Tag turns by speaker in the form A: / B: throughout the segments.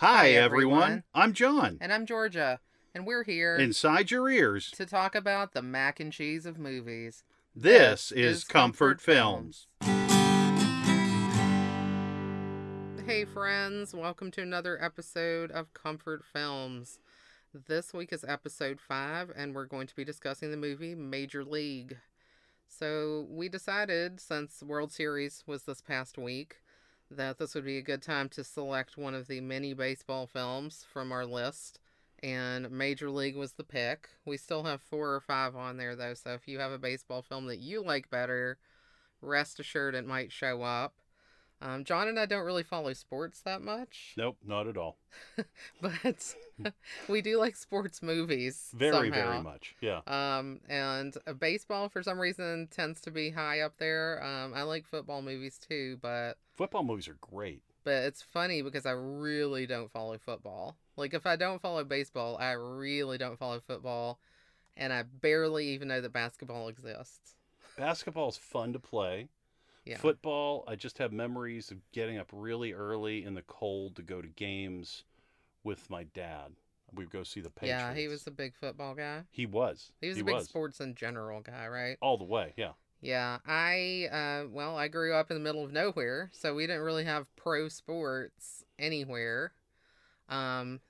A: Hi, everyone. I'm John.
B: And I'm Georgia. And we're here
A: Inside your ears,
B: to talk about the mac and cheese of movies.
A: this is Comfort Films.
B: Hey, friends. Welcome to another episode of Comfort Films. This week is episode five, and we're going to be discussing the movie Major League. So, we decided, since World Series was this past week, that this would be a good time to select one of the many baseball films from our list. And Major League was the pick. We still have four or five on there, though. So, if you have a baseball film that you like better, rest assured it might show up. Um, John and I don't really follow sports that much,
A: Nope, not at all.
B: but we do like sports movies.
A: Very,
B: somehow.
A: very much. Yeah.
B: Um, and uh, baseball for some reason tends to be high up there. Um, I like football movies too, but
A: Football movies are great.
B: but it's funny because I really don't follow football. Like if I don't follow baseball, I really don't follow football, and I barely even know that basketball exists.
A: Basketball is fun to play.
B: Yeah.
A: Football, I just have memories of getting up really early in the cold to go to games with my dad. We'd go see the Patriots.
B: Yeah, he was a big football guy.
A: He was.
B: He was a big sports in general guy, right?
A: All the way, yeah.
B: Yeah, I uh well, I grew up in the middle of nowhere, so we didn't really have pro sports anywhere. Um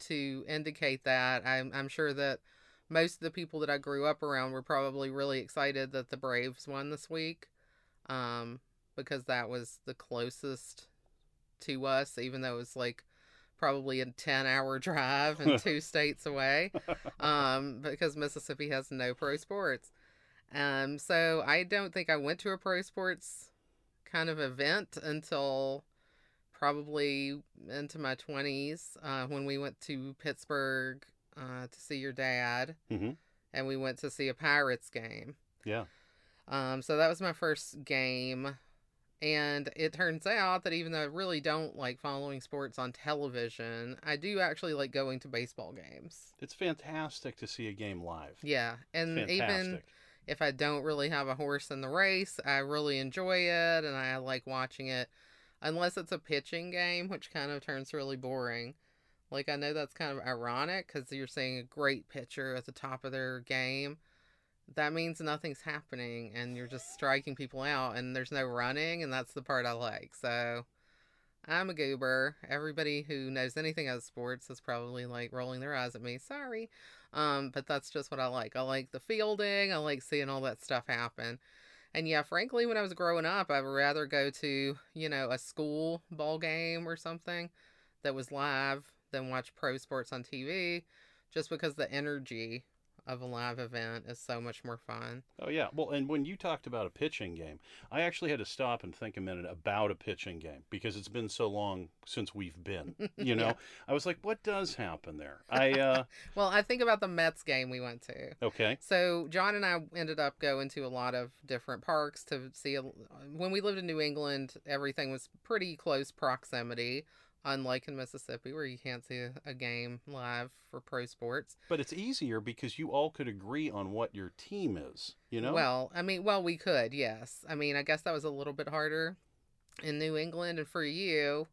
B: to indicate that, I'm I'm sure that most of the people that I grew up around were probably really excited that the Braves won this week. Um because that was the closest to us even though it was like probably a 10 hour drive and two states away um, because Mississippi has no pro sports. Um, so I don't think I went to a pro sports kind of event until probably into my 20s uh, when we went to Pittsburgh uh, to see your dad
A: hmm
B: and we went to see a Pirates game.
A: Yeah.
B: Um, so that was my first game. And it turns out that even though I really don't like following sports on television, I do actually like going to baseball games.
A: It's fantastic to see a game live.
B: Yeah. And even if I don't really have a horse in the race, I really enjoy it and I like watching it. Unless it's a pitching game, which kind of turns really boring. Like, I know that's kind of ironic because you're seeing a great pitcher at the top of their game. That means nothing's happening and you're just striking people out and there's no running, and that's the part I like. So, I'm a goober. Everybody who knows anything about sports is probably like rolling their eyes at me. Sorry. Um, but that's just what I like. I like the fielding. I like seeing all that stuff happen. And yeah, frankly, when I was growing up, I would rather go to, you know, a school ball game or something that was live than watch pro sports on TV just because the energy of a live event is so much more fun.
A: Oh yeah. Well, and when you talked about a pitching game, I actually had to stop and think a minute about a pitching game because it's been so long since we've been. You know,
B: Yeah.
A: I was like, what does happen there? I uh
B: Well, I think about the Mets game we went to.
A: okay.
B: So John and I ended up going to a lot of different parks to see. A, when we lived in New England, everything was pretty close proximity, unlike in Mississippi where you can't see a, game live for pro sports.
A: But it's easier because you all could agree on what your team is. You know.
B: Well, I mean, well, we could, yes. I mean, I guess that was a little bit harder in New England, and for you,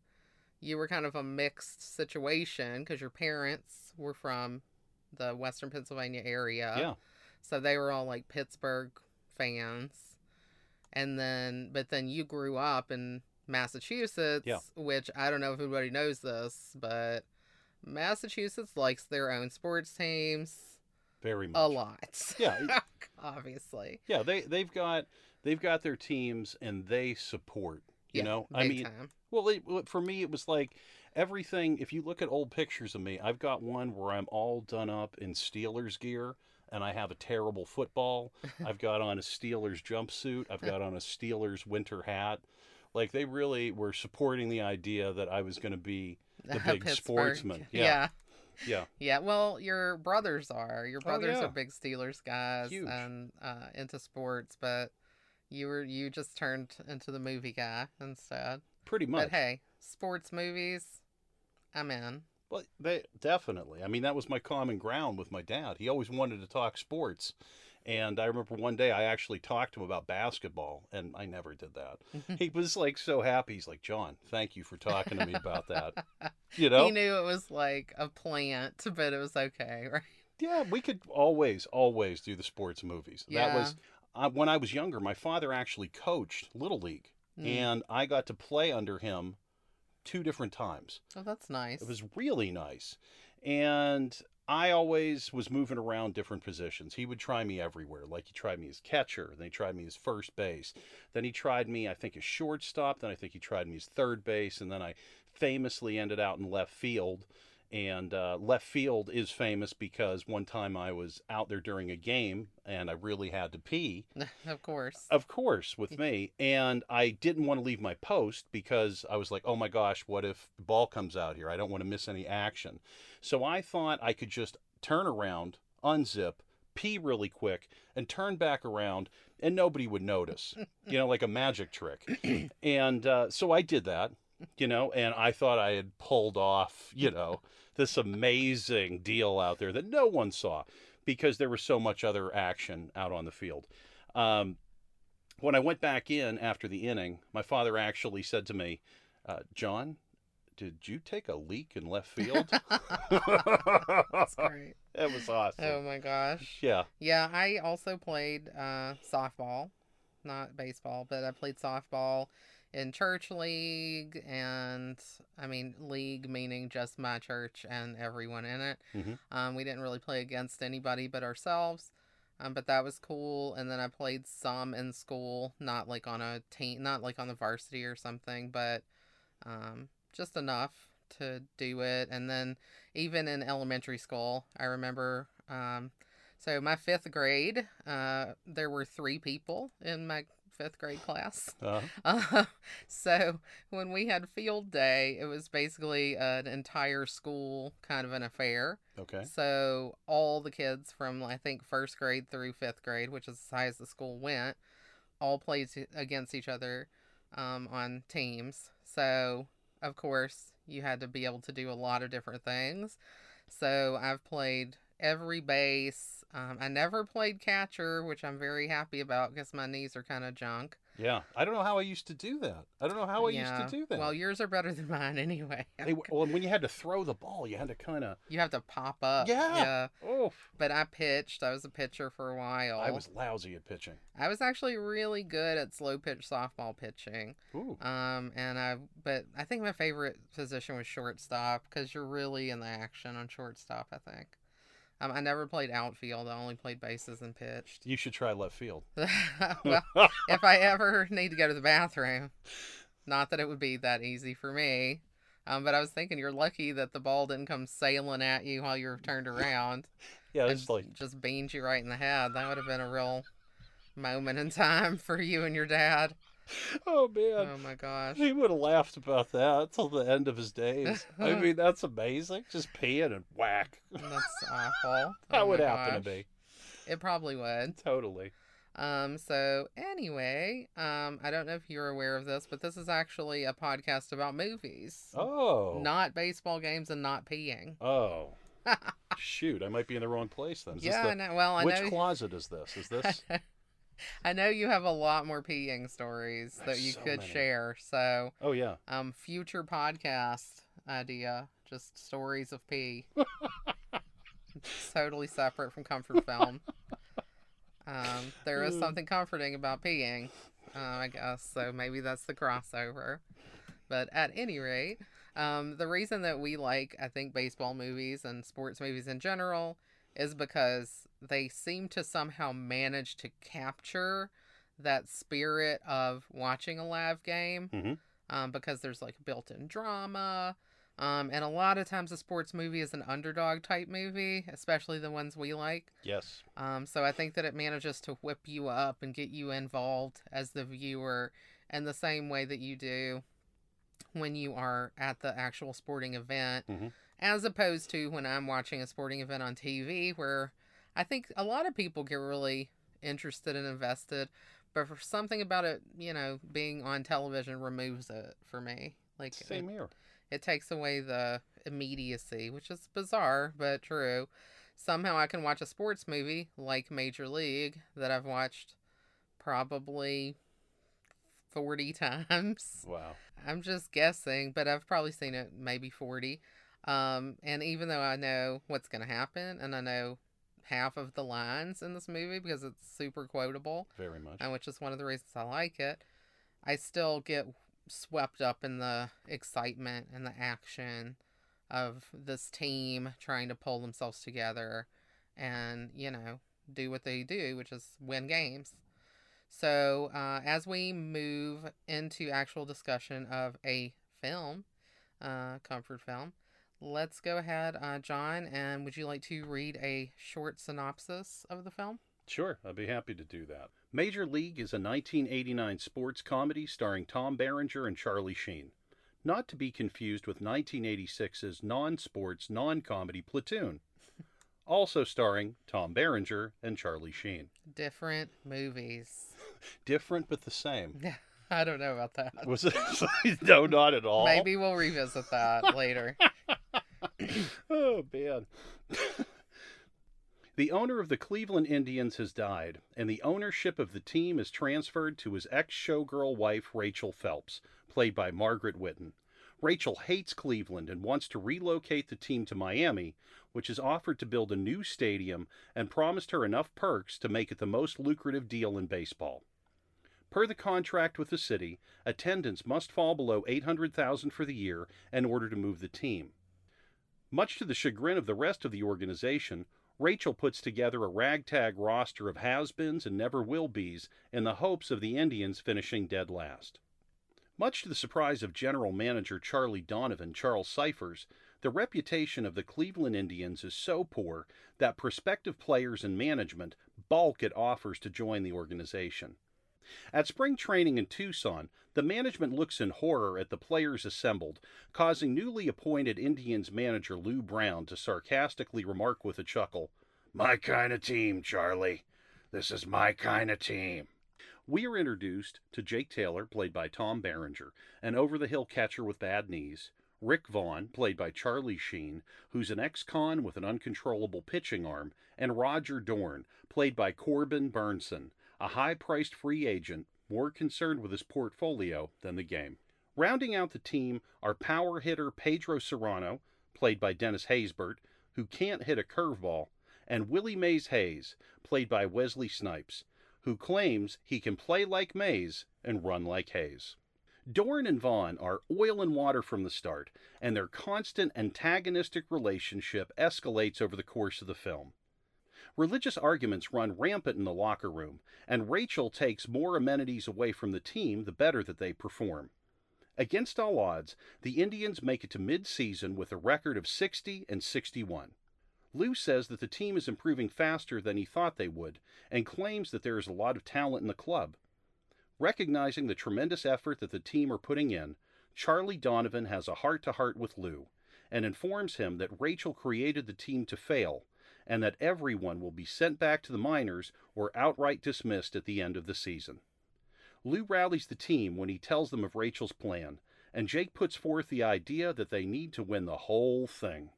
B: you were kind of a mixed situation because your parents were from the Western Pennsylvania area.
A: yeah.
B: So they were all like Pittsburgh fans. And then, but then you grew up in Massachusetts,
A: Yeah.
B: which I don't know if everybody knows this, but Massachusetts likes their own sports teams
A: Very much.
B: a lot.
A: Yeah.
B: Obviously.
A: Yeah. They they've got they've got their teams and they support. You
B: Yeah,
A: know. I mean,
B: time.
A: Well, it, well, for me, it was like everything. If you look at old pictures of me, I've got one where I'm all done up in Steelers gear and I have a terrible football. I've got on a Steelers jumpsuit. I've got on a Steelers winter hat. Like they really were supporting the idea that I was going to be the big sportsman.
B: Yeah.
A: Yeah.
B: yeah.
A: yeah.
B: Yeah, well, your brothers are. Your brothers
A: Oh, yeah.
B: are big Steelers guys
A: Huge.
B: and uh, into sports, but you were you just turned into the movie guy instead.
A: Pretty much.
B: But hey, sports movies, I'm in.
A: Well, they definitely. I mean, that was my common ground with my dad. He always wanted to talk sports, And I remember one day I actually talked to him about basketball, and I never did that. he was like so happy. He's like, John, thank you for talking to me about that. You know?
B: He knew it was like a plant, but it was okay, right?
A: Yeah, we could always, always do the sports movies. That was uh, when I was younger. My father actually coached Little League,
B: Mm.
A: and I got to play under him two different times.
B: Oh, that's nice.
A: It was really nice. And I always was moving around different positions. He would try me everywhere. Like he tried me as catcher, then he tried me as first base. Then he tried me, I think, as shortstop. Then I think he tried me as third base. And then I famously ended out in left field. And uh, left field is famous because one time I was out there during a game and I really had to pee.
B: of course.
A: Of course, with me. And I didn't want to leave my post because I was like, oh my gosh, what if the ball comes out here? I don't want to miss any action. So I thought I could just turn around, unzip, pee really quick, and turn back around, and nobody would notice. you know, like a magic trick. and uh, so I did that, you know, and I thought I had pulled off, you know, this amazing deal out there that no one saw because there was so much other action out on the field. Um, when I went back in after the inning, my father actually said to me, uh, John, did you take a leak in left field?
B: That's great.
A: That was awesome.
B: Oh my gosh.
A: Yeah.
B: Yeah, I also played uh, softball, not baseball, but I played softball in church league, and I mean league meaning just my church and everyone in it.
A: Mhm.
B: Um, we didn't really play against anybody but ourselves, um, but that was cool. And then I played some in school, not like on a team, not like on the varsity or something, but um, just enough to do it. And then even in elementary school, I remember. Um, so my fifth grade, uh, there were three people in my fifth grade class.
A: Uh,
B: Uh, so when we had field day, it was basically an entire school kind of an affair.
A: okay.
B: So all the kids from I think first grade through fifth grade, which is as high as the school went, all played against each other um, on teams. So of course you had to be able to do a lot of different things. So I've played every base. Um, I never played catcher, which I'm very happy about because my knees are kind of junk.
A: Yeah. I don't know how I used to do that. I don't know how I
B: Yeah.
A: used to do that.
B: Well, yours are better than mine anyway.
A: They- well, when you had to throw the ball, you had to kind of.
B: You have to pop up.
A: Yeah.
B: Yeah.
A: Oh,
B: But I pitched. I was a pitcher for a while.
A: I was lousy at pitching.
B: I was actually really good at slow pitch softball pitching.
A: Ooh.
B: Um, and I, but I think my favorite position was shortstop because you're really in the action on shortstop. I think. Um, I never played outfield. I only played bases and pitched.
A: You should try left field.
B: well, if I ever need to go to the bathroom, not that it would be that easy for me. Um, but I was thinking you're lucky that the ball didn't come sailing at you while you were turned around.
A: yeah, it's like
B: just beamed you right in the head. That would have been a real moment in time for you and your dad.
A: Oh man.
B: Oh my gosh.
A: He would have laughed about that till the end of his days. I mean, that's amazing. Just peeing and whack.
B: That's awful.
A: That
B: Oh
A: would happen to
B: gosh.
A: me.
B: It probably would.
A: Totally.
B: Um, so anyway, um, I don't know if you're aware of this, but this is actually a podcast about movies.
A: Oh.
B: Not baseball games and not peeing.
A: Oh. Shoot, I might be in the wrong place then. Is
B: yeah,
A: the-
B: I know. Well, I
A: Which
B: know.
A: closet is this? Is this?
B: I know you have a lot more peeing stories that you
A: so
B: could
A: many.
B: share. So,
A: Oh yeah.
B: um, future podcast idea, just stories of pee. Totally separate from comfort film. Um, there is something comforting about peeing, uh, I guess. So maybe that's the crossover. But at any rate, um, the reason that we like, I think, baseball movies and sports movies in general is because they seem to somehow manage to capture that spirit of watching a live game
A: Mhm.
B: um, because there's like built-in drama um, and a lot of times a sports movie is an underdog type movie especially the ones we like
A: Yes.
B: um, so i think that it manages to whip you up and get you involved as the viewer in the same way that you do when you are at the actual sporting event
A: Mhm.
B: as opposed to when i'm watching a sporting event on tv where i think a lot of people get really interested and invested but for something about it you know being on television removes it for me like it,
A: Same here.
B: it takes away the immediacy which is bizarre but true somehow I can watch a sports movie like Major League that I've watched probably 40 times.
A: Wow.
B: I'm just guessing, but I've probably seen it maybe 40. Um, and even though I know what's going to happen and I know half of the lines in this movie because it's super quotable,
A: Very much.
B: and which is one of the reasons I like it, I still get swept up in the excitement and the action of this team trying to pull themselves together and, you know, do what they do, which is win games. So, uh, as we move into actual discussion of a film, uh, comfort film, let's go ahead, uh, John, and would you like to read a short synopsis of the film?
A: Sure, I'd be happy to do that. Major League is a 1989 sports comedy starring Tom Berenger and Charlie Sheen. Not to be confused with 1986's non sports, non comedy Platoon. Also starring Tom Berenger and Charlie Sheen.
B: Different movies.
A: Different but the same.
B: I don't know about that.
A: Was it? no, not at all.
B: Maybe we'll revisit that later.
A: oh, man. the owner of the Cleveland Indians has died, and the ownership of the team is transferred to his ex showgirl wife, Rachel Phelps, played by Margaret Whitton. Rachel hates Cleveland and wants to relocate the team to Miami, which is offered to build a new stadium and promised her enough perks to make it the most lucrative deal in baseball. Per the contract with the city, attendance must fall below 800,000 for the year in order to move the team. Much to the chagrin of the rest of the organization, Rachel puts together a ragtag roster of has-beens and never will be's in the hopes of the Indians finishing dead last. Much to the surprise of general manager Charlie Donovan, Charles Cyphers, the reputation of the Cleveland Indians is so poor that prospective players and management balk at offers to join the organization. At spring training in Tucson, the management looks in horror at the players assembled, causing newly appointed Indians manager Lou Brown to sarcastically remark with a chuckle, My kind of team, Charlie. This is my kind of team. We are introduced to Jake Taylor, played by Tom Berenger, an over the hill catcher with bad knees, Rick Vaughn, played by Charlie Sheen, who's an ex con with an uncontrollable pitching arm, and Roger Dorn, played by Corbin Bernsen, a high priced free agent more concerned with his portfolio than the game. Rounding out the team are power hitter Pedro Serrano, played by Dennis Haysbert, who can't hit a curveball, and Willie Mays Hayes, played by Wesley Snipes, who claims he can play like Mays and run like Hayes. Dorn and Vaughn are oil and water from the start, and their constant antagonistic relationship escalates over the course of the film. Religious arguments run rampant in the locker room, and Rachel takes more amenities away from the team the better that they perform. Against all odds, the Indians make it to mid-season with a record of 60 and 61. Lou says that the team is improving faster than he thought they would and claims that there is a lot of talent in the club. Recognizing the tremendous effort that the team are putting in, Charlie Donovan has a heart to heart with Lou and informs him that Rachel created the team to fail and that everyone will be sent back to the minors or outright dismissed at the end of the season. Lou rallies the team when he tells them of Rachel's plan, and Jake puts forth the idea that they need to win the whole thing.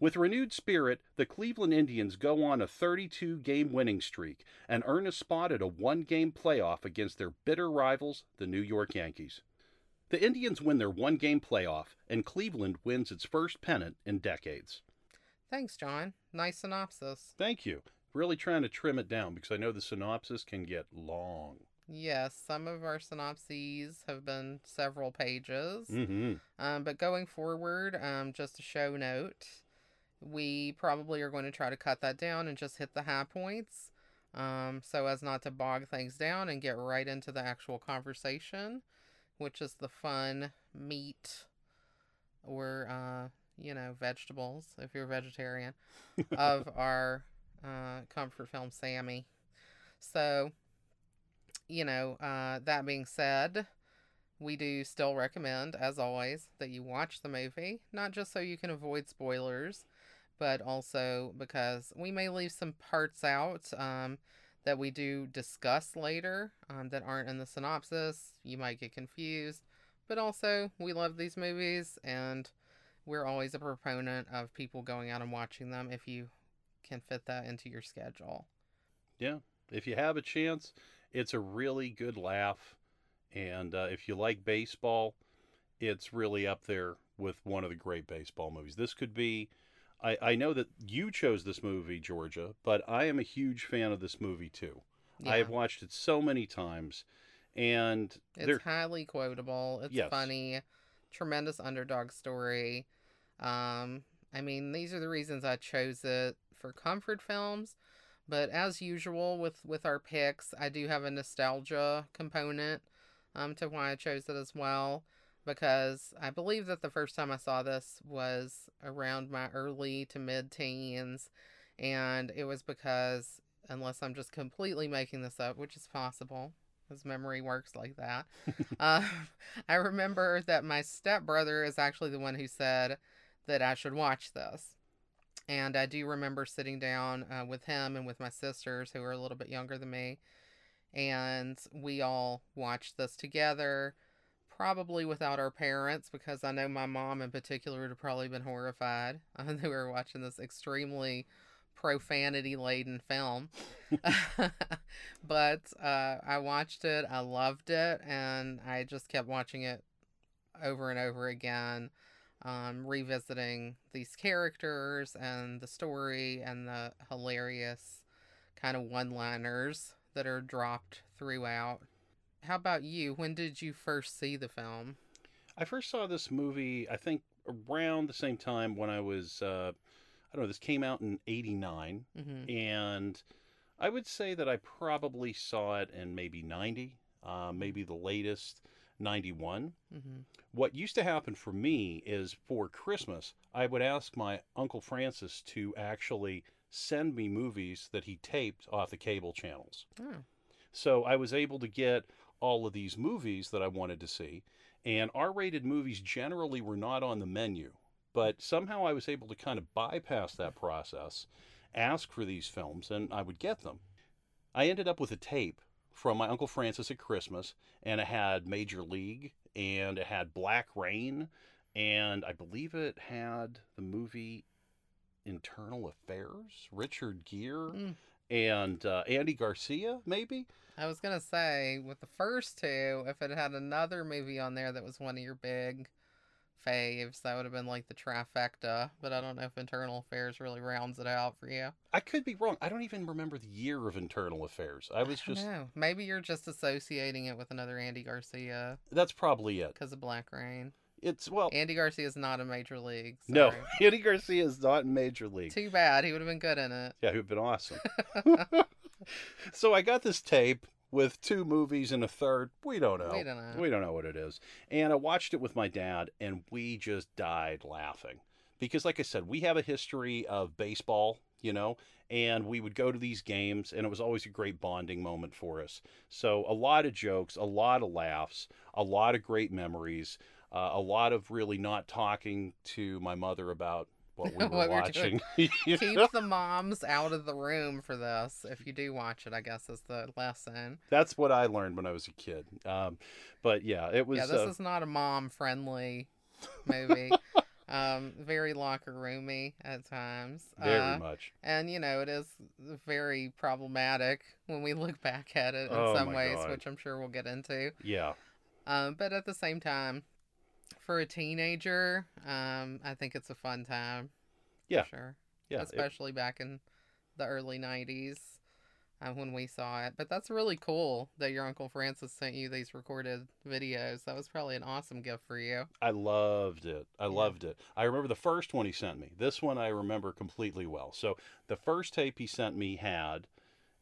A: With renewed spirit, the Cleveland Indians go on a 32 game winning streak and earn a spot at a one game playoff against their bitter rivals, the New York Yankees. The Indians win their one game playoff, and Cleveland wins its first pennant in decades.
B: Thanks, John. Nice synopsis.
A: Thank you. Really trying to trim it down because I know the synopsis can get long.
B: Yes, some of our synopses have been several pages.
A: Mm-hmm.
B: Um, but going forward, um, just a show note, we probably are going to try to cut that down and just hit the high points um, so as not to bog things down and get right into the actual conversation, which is the fun meat or, uh, you know, vegetables, if you're a vegetarian, of our uh, comfort film Sammy. So, you know, uh, that being said, we do still recommend, as always, that you watch the movie, not just so you can avoid spoilers, but also because we may leave some parts out um, that we do discuss later um, that aren't in the synopsis. You might get confused, but also we love these movies and we're always a proponent of people going out and watching them if you can fit that into your schedule. Yeah.
A: If you have a chance, it's a really good laugh. And uh, if you like baseball, it's really up there with one of the great baseball movies. This could be. I, I know that you chose this movie, Georgia, but I am a huge fan of this movie too. I have watched it so many times, and
B: It's highly quotable. It's
A: Yes.
B: funny. Tremendous underdog story. Um, I mean, these are the reasons I chose it for comfort films. But as usual with with our picks, I do have a nostalgia component um, to why I chose it as well. Because I believe that the first time I saw this was around my early to mid teens. And it was because, unless I'm just completely making this up, which is possible, his memory works like that. uh, I remember that my stepbrother is actually the one who said that I should watch this. And I do remember sitting down uh, with him and with my sisters, who are a little bit younger than me, and we all watched this together, probably without our parents, because I know my mom in particular would have probably been horrified. Uh, they were watching this extremely profanity laden film. but uh, I watched it, I loved it, and I just kept watching it over and over again, um, revisiting these characters and the story and the hilarious kind of one liners that are dropped throughout. How about you? When did you first see the film?
A: I first saw this movie, I think, around the same time when I was, uh, I don't know, this came out in 89.
B: hmm
A: And I would say that I probably saw it in maybe 90, uh, maybe the latest, 91.
B: hmm
A: What used to happen for me is for Christmas, I would ask my Uncle Francis to actually send me movies that he taped off the cable channels.
B: Oh,
A: So I was able to get all of these movies that I wanted to see, and R rated movies generally were not on the menu. But somehow I was able to kind of bypass that process, ask for these films, and I would get them. I ended up with a tape from my Uncle Francis at Christmas, and it had Major League, and it had Black Rain, and I believe it had the movie Internal Affairs, Richard Gere,
B: Mm.
A: and uh, Andy Garcia, maybe.
B: I was gonna say with the first two, if it had another movie on there that was one of your big faves, that would have been like the trifecta. But I don't know if Internal Affairs really rounds it out for you.
A: I could be wrong. I don't even remember the year of Internal Affairs. I was
B: don't
A: just
B: know. Maybe you're just associating it with another Andy Garcia
A: that's probably it.
B: because of Black Rain.
A: It's well,
B: Andy Garcia is not a major league.
A: no. Andy Garcia is not in Major League.
B: Too bad. He would have been good in it.
A: Yeah, he would have been awesome. so I got this tape with two movies and a third. We don't know.
B: We don't know.
A: We don't know what it is. And I watched it with my dad, and we just died laughing because, like I said, we have a history of baseball, you know, and we would go to these games, and it was always a great bonding moment for us. So a lot of jokes, a lot of laughs, a lot of great memories, uh, a lot of really not talking to my mother about what we were
B: What were
A: watching. know?
B: Keep the moms out of the room for this. If you do watch it, I guess is the lesson.
A: That's what I learned when I was a kid. Um, but yeah, it was.
B: yeah, this
A: uh,
B: is not a mom friendly movie. um, very locker roomy at times.
A: very
B: Uh,
A: much.
B: and you know, it is very problematic when we look back at it in
A: Oh
B: some ways,
A: God.
B: which I'm sure we'll get into.
A: Yeah,
B: Um, but at the same time, for a teenager, um, I think it's a fun time.
A: Yeah.
B: sure.
A: yeah. it-
B: especially back in the early 90s uh, when we saw it. But that's really cool that your Uncle Francis sent you these recorded videos. That was probably an awesome gift for you.
A: I loved it. I
B: Yeah.
A: loved it. I remember the first one he sent me. This one I remember completely well. So the first tape he sent me had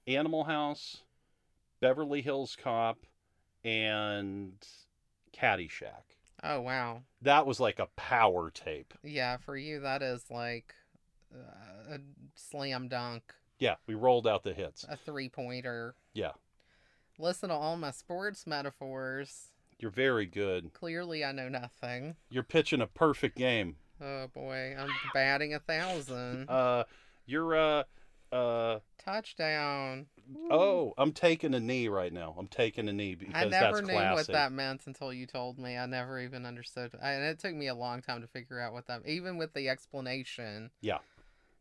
A: Animal House, Beverly Hills Cop, and Caddyshack.
B: Oh, wow.
A: That was like a power tape.
B: Yeah, for you, that is like uh, a slam dunk,
A: Yeah, we rolled out the hits.
B: a three pointer.
A: Yeah.
B: Listen to all my sports metaphors.
A: You're very good.
B: Clearly, I know nothing.
A: You're pitching a perfect game.
B: Oh boy, I'm batting a thousand.
A: Uh, you're uh, uh.
B: Touchdown.
A: Oh, I'm taking a knee right now. I'm taking a knee because that's classic.
B: I never
A: that's
B: knew
A: classy.
B: what that meant until you told me. I never even understood. And it took me a long time to figure out what that. Even with the explanation.
A: Yeah.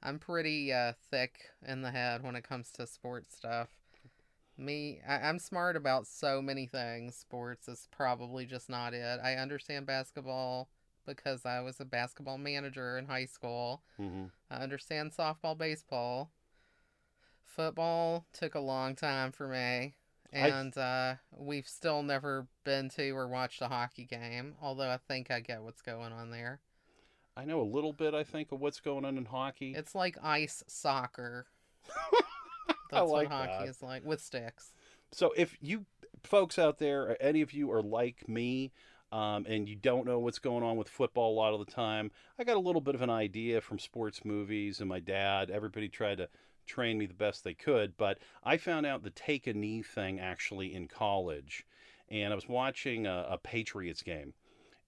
B: I'm pretty uh, thick in the head when it comes to sports stuff. Me, I, I'm smart about so many things. Sports is probably just not it. I understand basketball because I was a basketball manager in high school.
A: hmm
B: I understand softball, baseball. Football took a long time for me. And uh, we've still never been to or watched a hockey game, although I think I get what's going on there.
A: I know a little bit, I think, of what's going on in hockey.
B: It's like ice soccer. That's
A: like
B: what hockey
A: that.
B: is like with sticks.
A: So if you folks out there, any of you are like me, um, and you don't know what's going on with football a lot of the time, I got a little bit of an idea from sports movies and my dad. Everybody tried to train me the best they could, but I found out the take a knee thing actually in college, and I was watching a, a Patriots game,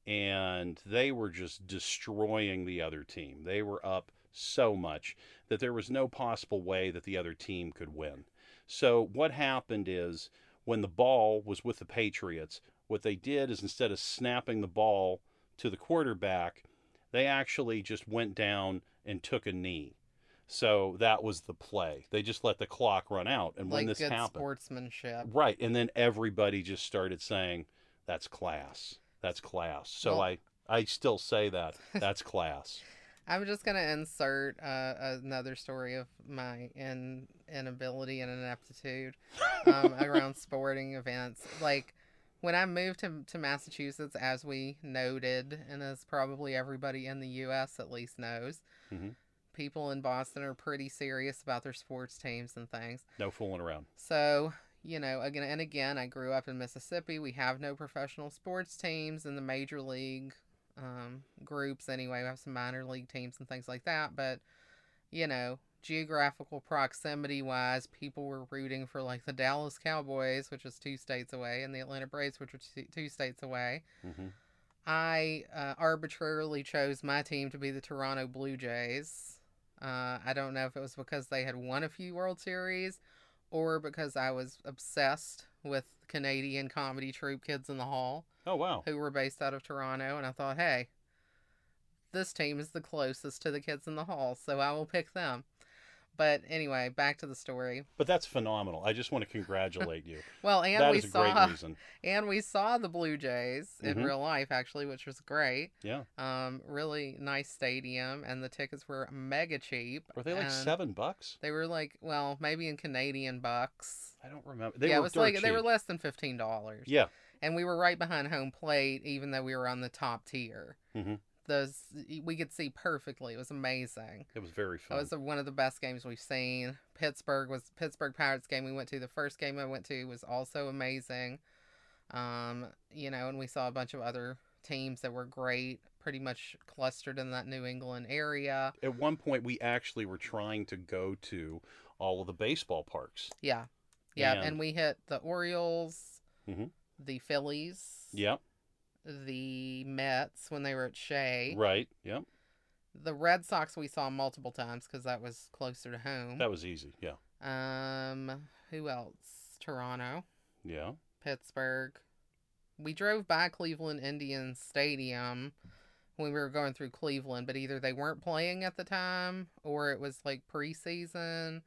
A: and they were just destroying the other team. They were up so much that there was no possible way that the other team could win. So what happened is when the ball was with the Patriots, what they did is instead of snapping the ball to the quarterback, they actually just went down and took a knee. So that was the play. They just let the clock run out. And when this
B: good
A: happened,
B: sportsmanship.
A: right, and then everybody just started saying, "That's class. That's class." So
B: Well-
A: I I still say that. That's class.
B: I'm just gonna insert uh, another story of my in inability and ineptitude um, around sporting events. Like when I moved to to Massachusetts, as we noted, and as probably everybody in the U.S. at least knows,
A: Mhm.
B: People in Boston are pretty serious about their sports teams and things.
A: No fooling around.
B: So, you know, again and again, I grew up in Mississippi. We have no professional sports teams in the major league um, groups anyway. We have some minor league teams and things like that. But, you know, geographical proximity wise, people were rooting for like the Dallas Cowboys, which is two states away, and the Atlanta Braves, which are two, states away.
A: hmm
B: I uh, arbitrarily chose my team to be the Toronto Blue Jays. Uh, I don't know if it was because they had won a few World Series or because I was obsessed with Canadian comedy troupe Kids in the Hall,
A: Oh wow.
B: who were based out of Toronto. And I thought, hey, this team is the closest to the Kids in the Hall, so I will pick them. But anyway, back to the story.
A: But that's phenomenal. I just want to congratulate you.
B: Well, and
A: that
B: we saw
A: great reason.
B: and we saw the Blue Jays in
A: Mhm.
B: real life actually, which was great.
A: Yeah.
B: Um, really nice stadium, and the tickets were mega cheap.
A: Were they like seven bucks?
B: They were like, well, maybe in Canadian bucks.
A: I don't remember. They
B: yeah,
A: were
B: it was like they were less than fifteen dollars.
A: Yeah.
B: and we were right behind home plate, even though we were on the top tier.
A: Mhm.
B: Those we could see perfectly. It was amazing.
A: It was very fun.
B: It was one of the best games we've seen. Pittsburgh was Pittsburgh Pirates game we went to. The first game I went to was also amazing. Um, you know, and we saw a bunch of other teams that were great, pretty much clustered in that New England area.
A: At one point, we actually were trying to go to all of the baseball parks.
B: Yeah. Yeah,
A: And-
B: and, we hit the Orioles,
A: Mhm.
B: the Phillies,
A: Yeah.
B: The Mets when they were at Shea.
A: Right. Yep.
B: The Red Sox we saw multiple times because that was closer to home.
A: That was easy. Yeah.
B: Um, who else? Toronto,
A: Yeah.
B: Pittsburgh. We drove by Cleveland Indians Stadium when we were going through Cleveland, but either they weren't playing at the time or it was like preseason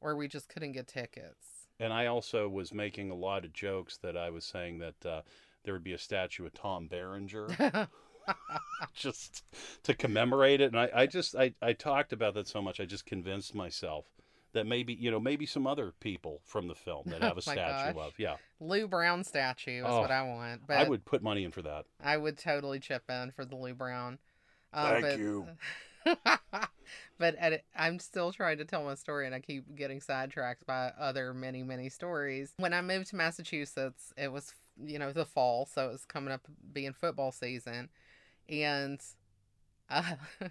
B: or we just couldn't get tickets.
A: And I also was making a lot of jokes that I was saying that uh, there would be a statue of Tom Berenger just to commemorate it. And I, I just I, I talked about that so much. I just convinced myself that maybe you know maybe some other people from the film that have a
B: Oh
A: statue
B: gosh.
A: of. Yeah.
B: Lou Brown statue is
A: Oh,
B: what I want. But
A: I would put money in for that.
B: I would totally chip in for the Lou Brown. Uh,
A: Thank
B: but,
A: you.
B: but at I'm still trying to tell my story, and I keep getting sidetracked by other many, many stories. When I moved to Massachusetts, it was you know the fall, so it was coming up being football season, and uh,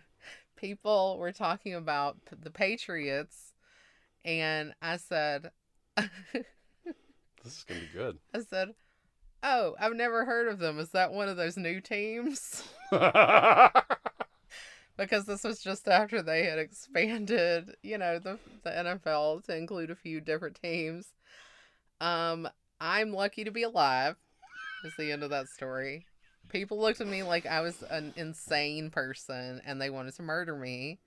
B: people were talking about the Patriots, and I said.
A: This is gonna be good.
B: I said, "Oh, I've never heard of them. Is that one of those new teams?" because this was just after they had expanded, you know, the the NFL to include a few different teams. Um, I'm lucky to be alive. Is the end of that story. People looked at me like I was an insane person and they wanted to murder me.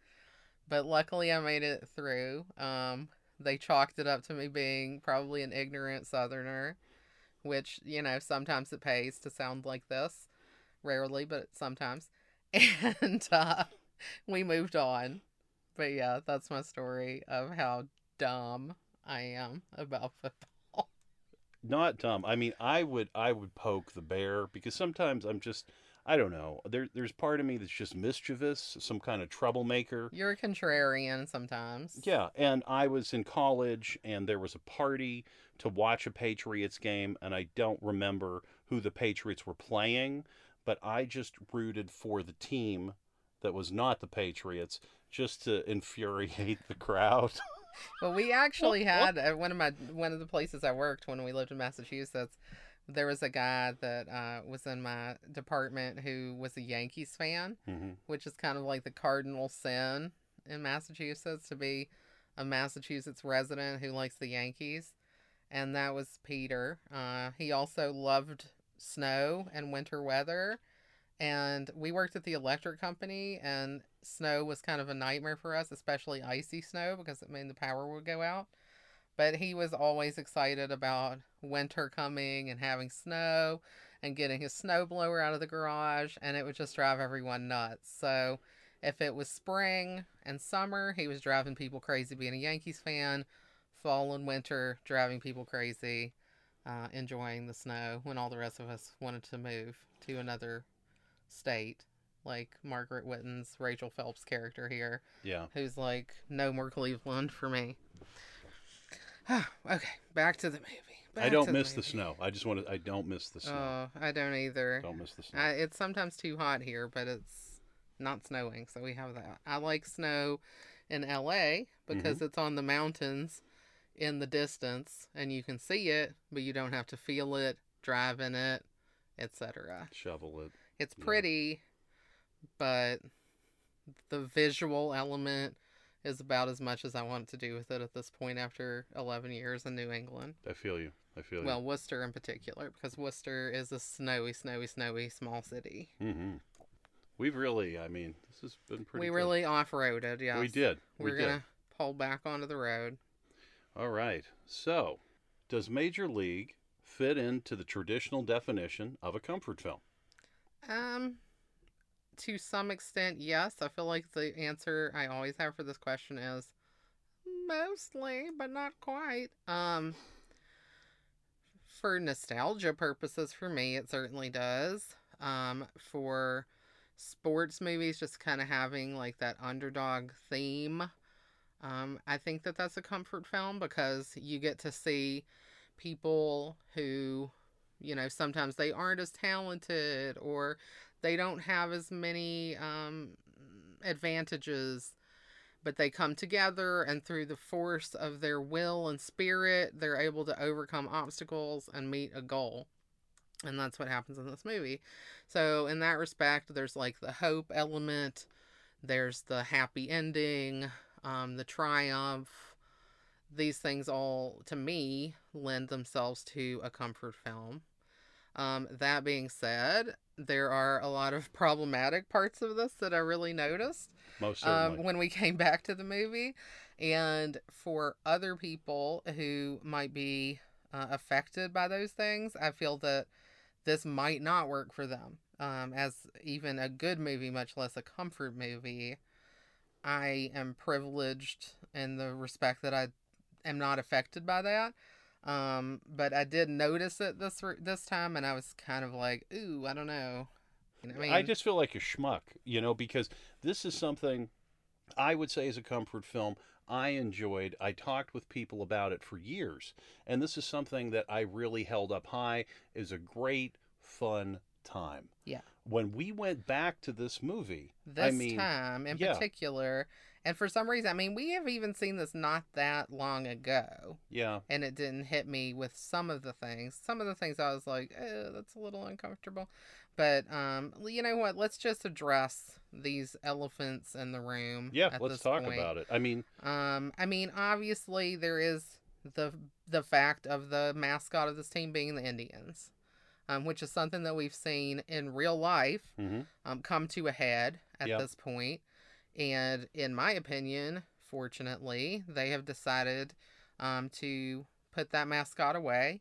B: but luckily I made it through. Um, they chalked it up to me being probably an ignorant Southerner, which you know sometimes it pays to sound like this. Rarely, but sometimes. And uh, we moved on. But yeah, that's my story of how dumb I am about football.
A: Not dumb. I mean, I would I would poke the bear because sometimes I'm just I don't know. There there's part of me that's just mischievous, some kind of troublemaker.
B: You're a contrarian sometimes.
A: Yeah, and I was in college and there was a party to watch a Patriots game and I don't remember who the Patriots were playing, but I just rooted for the team that was not the Patriots just to infuriate the crowd.
B: Well, we actually had at one of my one of the places I worked when we lived in Massachusetts. There was a guy that uh, was in my department who was a Yankees fan,
A: hmm
B: which is kind of like the cardinal sin in Massachusetts to be a Massachusetts resident who likes the Yankees, and that was Peter. Uh, he also loved snow and winter weather, and we worked at the electric company, and snow was kind of a nightmare for us, especially icy snow because it meant the power would go out. But he was always excited about winter coming and having snow and getting his snowblower out of the garage, and it would just drive everyone nuts. So, if it was spring and summer, he was driving people crazy being a Yankees fan. Fall and winter, driving people crazy, uh, enjoying the snow when all the rest of us wanted to move to another state, like Margaret Whitton's Rachel Phelps character here,
A: Yeah.
B: who's like, no more Cleveland for me. okay, back to the movie.
A: I don't miss the
B: movie.
A: snow. I just want to I don't miss the snow.
B: Oh, I don't either.
A: don't miss the snow.
B: I, it's sometimes too hot here, but it's not snowing, so we have that. I like snow in LA because mm-hmm. it's on the mountains in the distance and you can see it, but you don't have to feel it, drive in it, etc.
A: Shovel it.
B: It's
A: Yeah.
B: pretty, but the visual element is about as much as I want to do with it at this point after 11 years in New England.
A: I feel you. I feel you.
B: Well, Worcester in particular, because Worcester is a snowy, snowy, snowy small city.
A: you. hmm We've really, I mean, this has been pretty.
B: we
A: good.
B: really off roaded, yeah.
A: We did.
B: We're
A: did.
B: gonna pull back onto the road.
A: All right. So, does Major League fit into the traditional definition of a comfort film?
B: Um, to some extent, yes. I feel like the answer I always have for this question is mostly, but not quite. Um, for nostalgia purposes, for me, it certainly does. Um, for sports movies, just kind of having like that underdog theme. Um, I think that that's a comfort film because you get to see people who, you know, sometimes they aren't as talented or they don't have as many um, advantages, but they come together and through the force of their will and spirit, they're able to overcome obstacles and meet a goal. And that's what happens in this movie. So, in that respect, there's like the hope element, there's the happy ending, um, the triumph. These things all, to me, lend themselves to a comfort film. Um, that being said, there are a lot of problematic parts of this that I really noticed
A: Most
B: um, when we came back to the movie. And for other people who might be uh, affected by those things, I feel that this might not work for them. Um, as even a good movie, much less a comfort movie, I am privileged in the respect that I am not affected by that. Um, but I did notice it this this time, and I was kind of like, "Ooh, I don't know." You know, I mean,
A: I just feel like a schmuck, you know, because this is something I would say is a comfort film. I enjoyed. I talked with people about it for years, and this is something that I really held up high. Is a great, fun time.
B: Yeah.
A: When we went back to this movie,
B: this
A: I mean,
B: time in
A: yeah.
B: particular, and for some reason, I mean, we have even seen this not that long ago,
A: yeah,
B: and it didn't hit me with some of the things. Some of the things I was like, eh, that's a little uncomfortable. But um, you know what? Let's just address these elephants in the room.
A: yeah. Let's talk
B: point.
A: about it. I mean,
B: Um, I mean, obviously there is the the fact of the mascot of this team being the Indians, um, which is something that we've seen in real life
A: mhm.
B: um, come to a head at
A: Yeah.
B: this point. And in my opinion, fortunately, they have decided um, to put that mascot away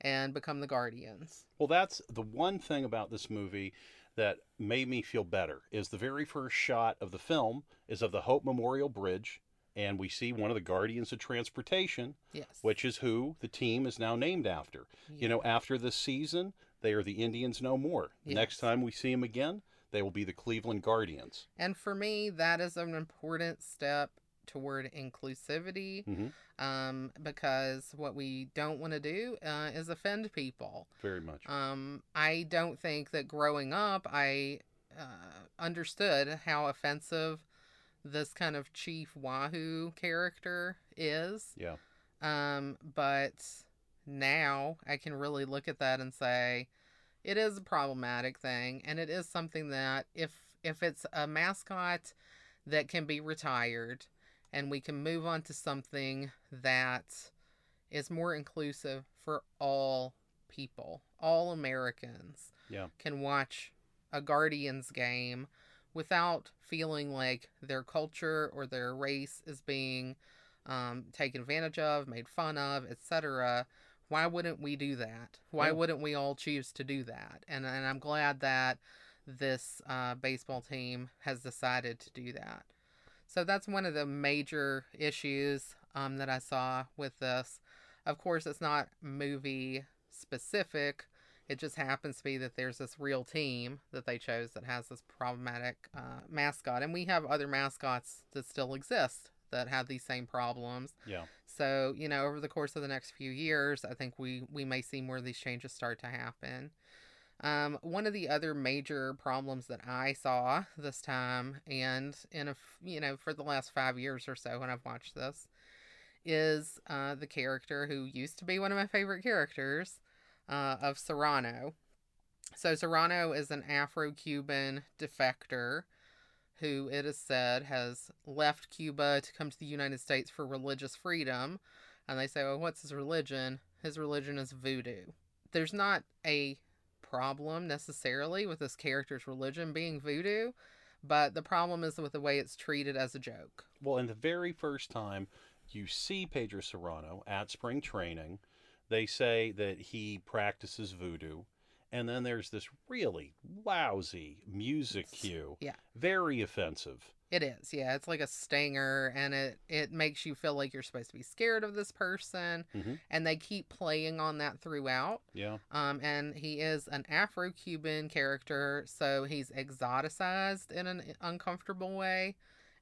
B: and become the Guardians.
A: Well, that's the one thing about this movie that made me feel better is the very first shot of the film is of the Hope Memorial Bridge and we see one of the Guardians of Transportation,
B: Yes.
A: which is who the team is now named after. You know, after this season, they are the Indians no more. Next time we see them again, they will be the Cleveland Guardians.
B: And for me, that is an important step toward inclusivity
A: Mhm.
B: um, because what we don't want to do uh, is offend people.
A: Very much.
B: Um, I don't think that growing up, I uh, understood how offensive this kind of Chief Wahoo character is.
A: yeah.
B: Um, but now I can really look at that and say it is a problematic thing, and it is something that if if it's a mascot that can be retired, and we can move on to something that is more inclusive for all people, all Americans
A: Yeah.
B: can watch a Guardians game without feeling like their culture or their race is being um, taken advantage of, made fun of, etc. Why wouldn't we do that? Why
A: Yeah.
B: wouldn't we all choose to do that? And and I'm glad that this uh, baseball team has decided to do that. So that's one of the major issues um, that I saw with this. Of course, it's not movie specific. It just happens to be that there's this real team that they chose that has this problematic uh, mascot, and we have other mascots that still exist that have these same problems.
A: Yeah.
B: So you know, over the course of the next few years, I think we we may see more of these changes start to happen. Um, one of the other major problems that I saw this time, and in a you know for the last five years or so when I've watched this, is uh, the character who used to be one of my favorite characters uh, of Serrano. So Serrano is an Afro-Cuban defector who it is said has left Cuba to come to the United States for religious freedom. And they say, well, what's his religion? His religion is voodoo. There's not a problem necessarily with this character's religion being voodoo, but the problem is with the way it's treated as a joke.
A: Well, and the very first time you see Pedro Serrano at spring training, they say that he practices voodoo. And then there's this really lousy music cue.
B: Yeah.
A: Very offensive.
B: It is, yeah. It's like a stinger, and it it makes you feel like you're supposed to be scared of this person,
A: Mhm.
B: and they keep playing on that throughout.
A: Yeah.
B: Um, and he is an Afro-Cuban character, so he's exoticized in an uncomfortable way,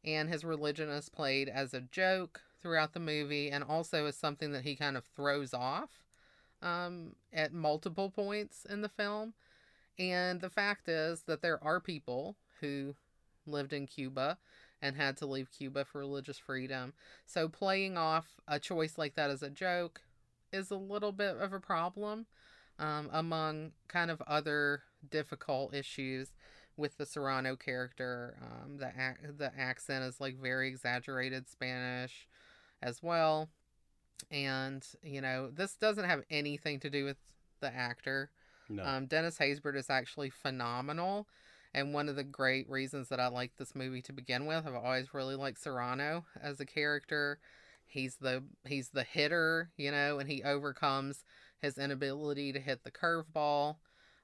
B: and his religion is played as a joke throughout the movie, and also as something that he kind of throws off, um, at multiple points in the film. And the fact is that there are people who lived in Cuba and had to leave Cuba for religious freedom. So playing off a choice like that as a joke is a little bit of a problem um, among kind of other difficult issues with the Serrano character. Um, the ac- the accent is like very exaggerated Spanish as well, and you know this doesn't have anything to do with the actor.
A: No.
B: Um, Dennis Haysbert is actually phenomenal. And one of the great reasons that I like this movie to begin with, I've always really liked Serrano as a character. He's the he's the hitter, you know, and he overcomes his inability to hit the curveball.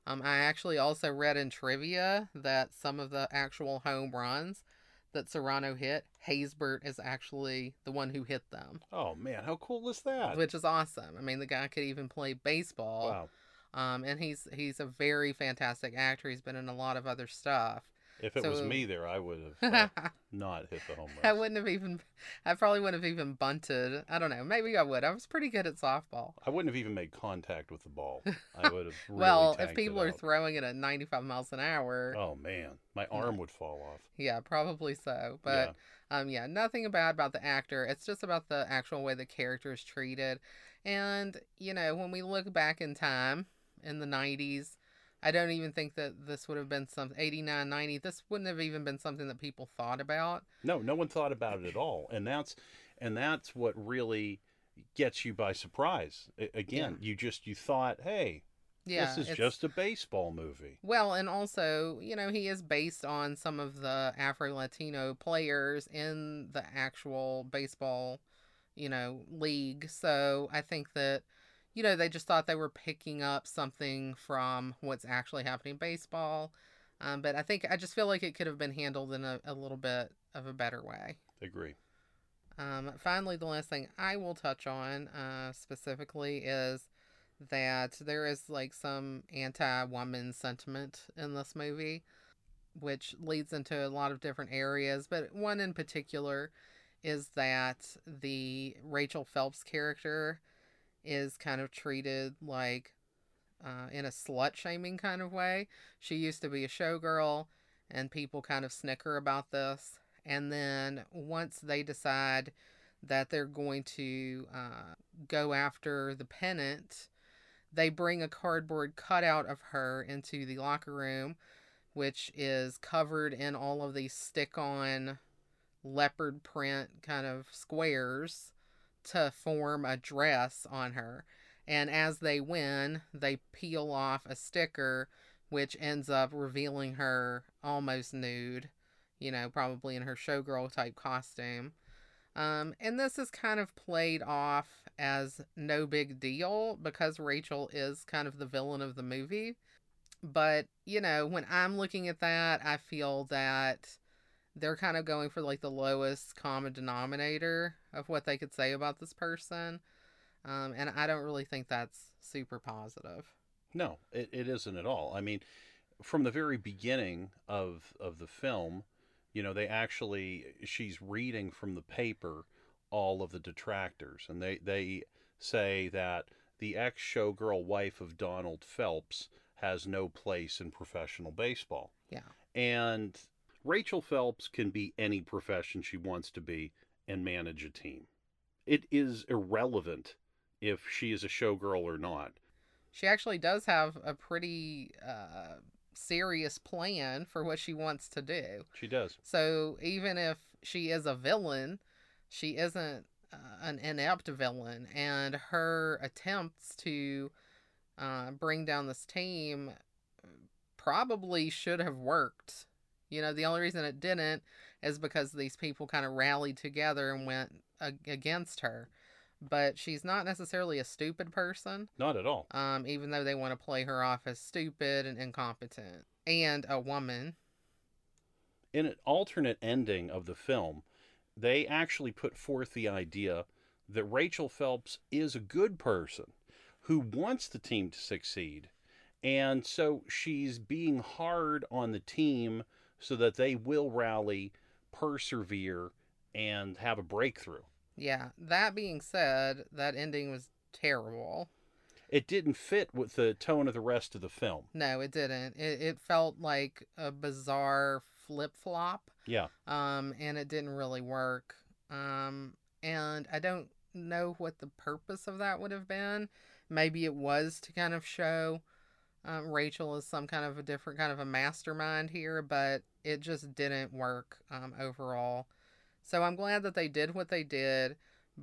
B: Um, I actually also read in trivia that some of the actual home runs that Serrano hit, Haysbert is actually the one who hit them,
A: oh man, how cool is that?
B: which is awesome. I mean, the guy could even play baseball.
A: Wow.
B: Um, and he's he's a very fantastic actor. He's been in a lot of other stuff.
A: If it was me there, I would have uh, not hit the home run.
B: I wouldn't have even, I probably wouldn't have even bunted. I don't know. Maybe I would. I was pretty good at softball.
A: I wouldn't have even made contact with the ball. I would have really
B: well, if people are
A: out.
B: throwing it at 95 miles an hour,
A: Oh man, my arm would fall off.
B: yeah, probably so. But um, yeah, nothing bad about the actor. It's just about the actual way the character is treated. And you know, when we look back in time in the 90s, I don't even think that this would have been some 89, 90. This wouldn't have even been something that people thought about.
A: No, no one thought about it at all, and that's and that's what really gets you by surprise. Again, you just you thought, hey,
B: Yeah,
A: this is just a baseball movie.
B: Well, and also, you know, he is based on some of the Afro Latino players in the actual baseball, you know, league. So I think that, you know, they just thought they were picking up something from what's actually happening in baseball. Um, but I think I just feel like it could have been handled in a, a little bit of a better way.
A: Agree.
B: Um, finally, the last thing I will touch on uh, specifically is that there is like some anti woman sentiment in this movie, which leads into a lot of different areas. But one in particular is that the Rachel Phelps character is kind of treated like uh, in a slut shaming kind of way. She used to be a showgirl, and people kind of snicker about this. And then once they decide that they're going to uh, go after the pennant, they bring a cardboard cutout of her into the locker room, which is covered in all of these stick on leopard print kind of squares to form a dress on her. And as they win, they peel off a sticker, which ends up revealing her almost nude, you know, probably in her showgirl type costume. Um, and this is kind of played off as no big deal because Rachel is kind of the villain of the movie. But, you know, when I'm looking at that, I feel that they're kind of going for like the lowest common denominator of what they could say about this person. Um, and I don't really think that's super positive.
A: No, it, it isn't at all. I mean, from the very beginning of of the film, you know, they actually she's reading from the paper all of the detractors, and they they say that the ex showgirl wife of Donald Phelps has no place in professional baseball.
B: Yeah.
A: And Rachel Phelps can be any profession she wants to be and manage a team. It is irrelevant if she is a showgirl or not.
B: She actually does have a pretty uh, serious plan for what she wants to do.
A: She does.
B: So even if she is a villain, she isn't uh, an inept villain, and her attempts to uh, bring down this team probably should have worked. You know, the only reason it didn't is because these people kind of rallied together and went ag- against her. But she's not necessarily a stupid person,
A: Not at all.
B: um, even though they want to play her off as stupid and incompetent and a woman.
A: in an alternate ending of the film, they actually put forth the idea that Rachel Phelps is a good person who wants the team to succeed. And so she's being hard on the team so that they will rally, persevere, and have a breakthrough.
B: Yeah, that being said, that ending was terrible.
A: It didn't fit with the tone of the rest of the film.
B: No, it didn't. It, it felt like a bizarre flip flop,
A: Yeah.
B: um, and it didn't really work. Um, and I don't know what the purpose of that would have been. Maybe it was to kind of show um, Rachel is some kind of a different kind of a mastermind here, but it just didn't work um, overall. So I'm glad that they did what they did,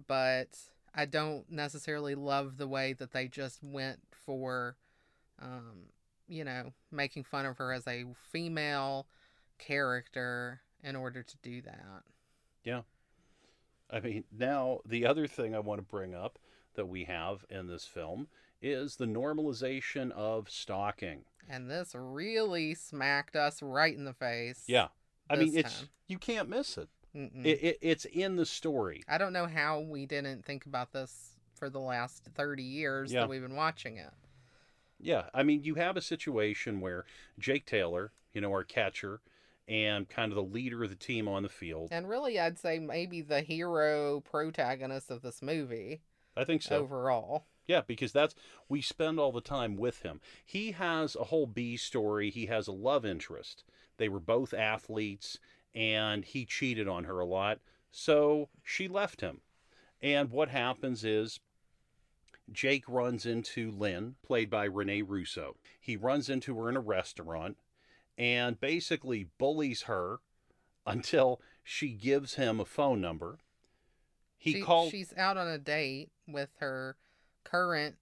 B: but I don't necessarily love the way that they just went for, um, you know, making fun of her as a female character in order to do that. Yeah.
A: I mean, now the other thing I want to bring up that we have in this film is the normalization of stalking.
B: And this really smacked us right in the face.
A: Yeah. I mean,
B: this
A: it's
B: time.
A: you can't miss it. It, it. It's in the story.
B: I don't know how we didn't think about this for the last 30 years
A: Yeah.
B: that we've been watching it.
A: Yeah. I mean, you have a situation where Jake Taylor, you know, our catcher, and kind of the leader of the team on the field.
B: And really, I'd say maybe the hero protagonist of this movie
A: I think so.
B: overall.
A: Yeah, because that's we spend all the time with him. He has a whole B story. He has a love interest. They were both athletes, and he cheated on her a lot. So she left him. And what happens is Jake runs into Lynn, played by Rene Russo. He runs into her in a restaurant and basically bullies her until she gives him a phone number. He
B: She-
A: called.
B: She's out on a date with her current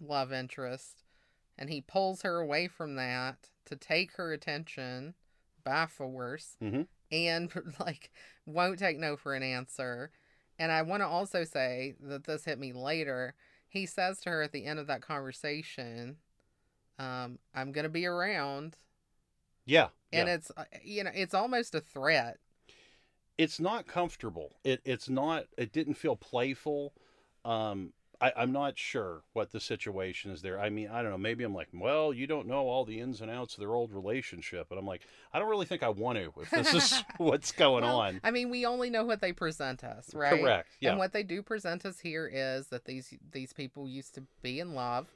B: love interest, and he pulls her away from that to take her attention by force
A: Mhm.
B: and like won't take no for an answer. And I want to also say that this hit me later. He says to her at the end of that conversation, um, I'm going to be around.
A: Yeah.
B: And
A: yeah.
B: it's, uh, you know, it's almost a threat.
A: it's not comfortable. It it's not. It didn't feel playful. Um, I, I'm not sure what the situation is there. I mean, I don't know. Maybe I'm like, well, you don't know all the ins and outs of their old relationship, and I'm like, I don't really think I want to. If this is what's going
B: Well,
A: on,
B: I mean, we only know what they present us, right?
A: correct? Yeah.
B: And what they do present us here is that these these people used to be in love.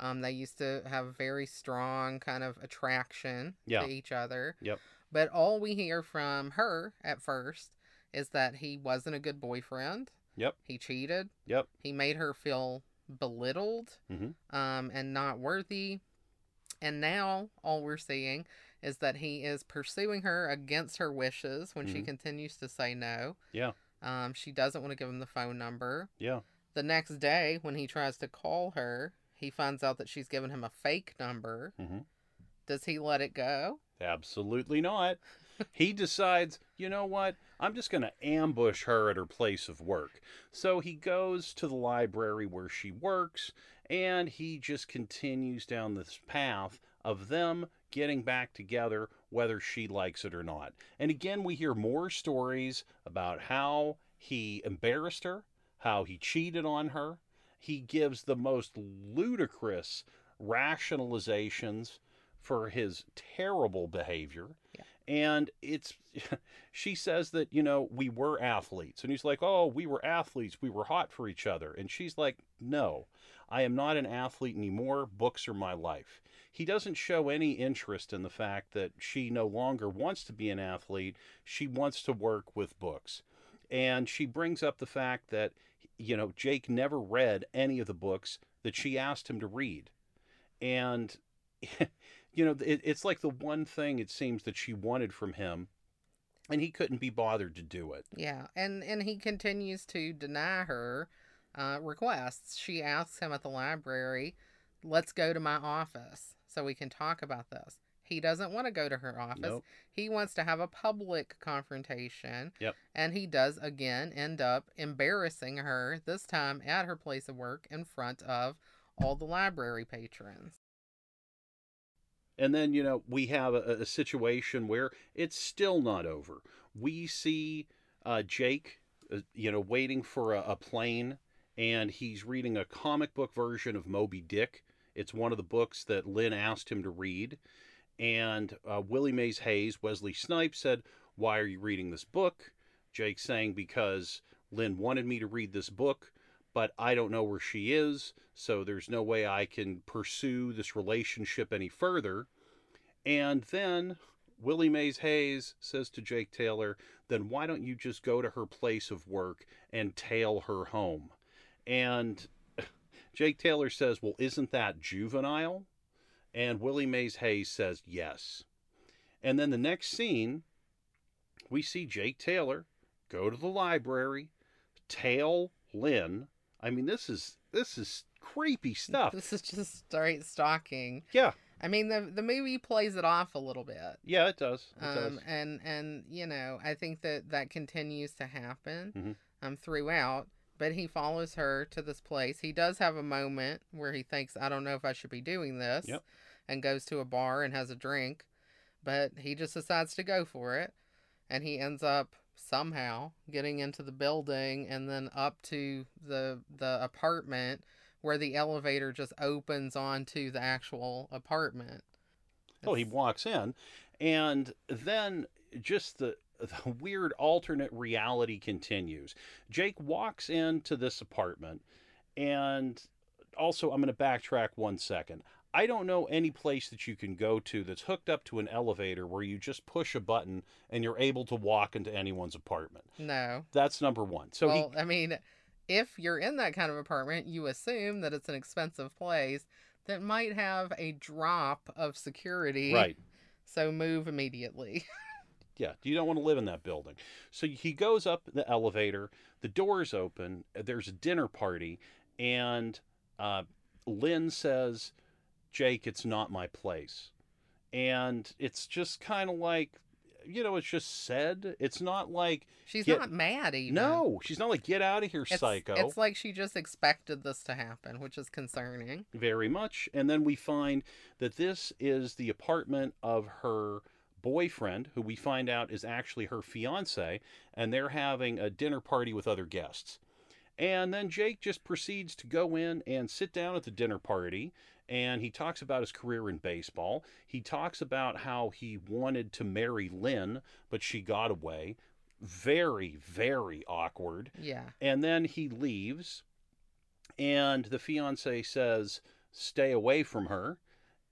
B: Um, they used to have very strong kind of attraction
A: Yeah.
B: to each other.
A: Yep.
B: But all we hear from her at first is that he wasn't a good boyfriend.
A: Yep.
B: He cheated.
A: Yep.
B: He made her feel belittled
A: Mhm.
B: um, and not worthy. And now all we're seeing is that he is pursuing her against her wishes when she
A: Mhm.
B: continues to say no.
A: Yeah.
B: Um, she doesn't want to give him the phone number.
A: Yeah.
B: The next day, when he tries to call her, he finds out that she's given him a fake number.
A: Mhm.
B: Does he let it go?
A: Absolutely not. he decides, you know what? I'm just going to ambush her at her place of work. So he goes to the library where she works and he just continues down this path of them getting back together whether she likes it or not. And again, we hear more stories about how he embarrassed her, how he cheated on her. He gives the most ludicrous rationalizations for his terrible behavior.
B: Yeah.
A: And it's, she says that, you know, we were athletes. And he's like, oh, we were athletes. We were hot for each other. And she's like, no, I am not an athlete anymore. Books are my life. He doesn't show any interest in the fact that she no longer wants to be an athlete. She wants to work with books. And she brings up the fact that, you know, Jake never read any of the books that she asked him to read. And, you know, it, it's like the one thing it seems that she wanted from him, and he couldn't be bothered to do it.
B: Yeah, and and he continues to deny her uh, requests. She asks him at the library, "Let's go to my office so we can talk about this." He doesn't want to go to her office.
A: Nope.
B: He wants to have a public confrontation.
A: Yep.
B: And he does again end up embarrassing her, this time at her place of work in front of all the library patrons.
A: And then, you know, we have a, a situation where it's still not over. We see uh, Jake, uh, you know, waiting for a, a plane, and he's reading a comic book version of Moby Dick. It's one of the books that Lynn asked him to read. And uh, Willie Mays Hayes, Wesley Snipes said, Why are you reading this book? Jake saying, Because Lynn wanted me to read this book, but I don't know where she is, so there's no way I can pursue this relationship any further. And then Willie Mays Hayes says to Jake Taylor, Then why don't you just go to her place of work and tail her home? And Jake Taylor says, Well, isn't that juvenile? And Willie Mays Hayes says, Yes. And then the next scene, we see Jake Taylor go to the library, tail Lynn. I mean, this is this is creepy stuff.
B: This is just straight stalking.
A: Yeah,
B: I mean, the the movie plays it off a little bit.
A: yeah, it does. It
B: um,
A: does.
B: and and you know I think that that continues to happen
A: Mhm.
B: um throughout. But he follows her to this place. He does have a moment where he thinks, "I don't know if I should be doing this,"
A: Yep.
B: and goes to a bar and has a drink. But he just decides to go for it, and he ends up somehow getting into the building and then up to the the apartment where the elevator just opens onto the actual apartment.
A: Oh, he walks in, and then just the, the weird alternate reality continues. Jake walks into this apartment, and also, I'm going to backtrack one second. I don't know any place that you can go to that's hooked up to an elevator where you just push a button and you're able to walk into anyone's apartment.
B: No.
A: That's number one. So
B: well, I mean, if you're in that kind of apartment, you assume that it's an expensive place that might have a drop of security.
A: right.
B: So move immediately.
A: Yeah, you don't want to live in that building. So he goes up the elevator, the doors open, there's a dinner party, and uh, Lynn says, Jake, it's not my place. And it's just kind of like, you know, it's just said. It's not like,
B: She's
A: Get-
B: not mad even.
A: no, she's not like, get out of here,
B: It's,
A: psycho.
B: It's like she just expected this to happen, which is concerning.
A: very much. And then we find that this is the apartment of her boyfriend, who we find out is actually her fiance, and they're having a dinner party with other guests. And then Jake just proceeds to go in and sit down at the dinner party. And he talks about his career in baseball. He talks about how he wanted to marry Lynn, but she got away. Very, very awkward.
B: Yeah.
A: And then he leaves, and the fiance says, Stay away from her.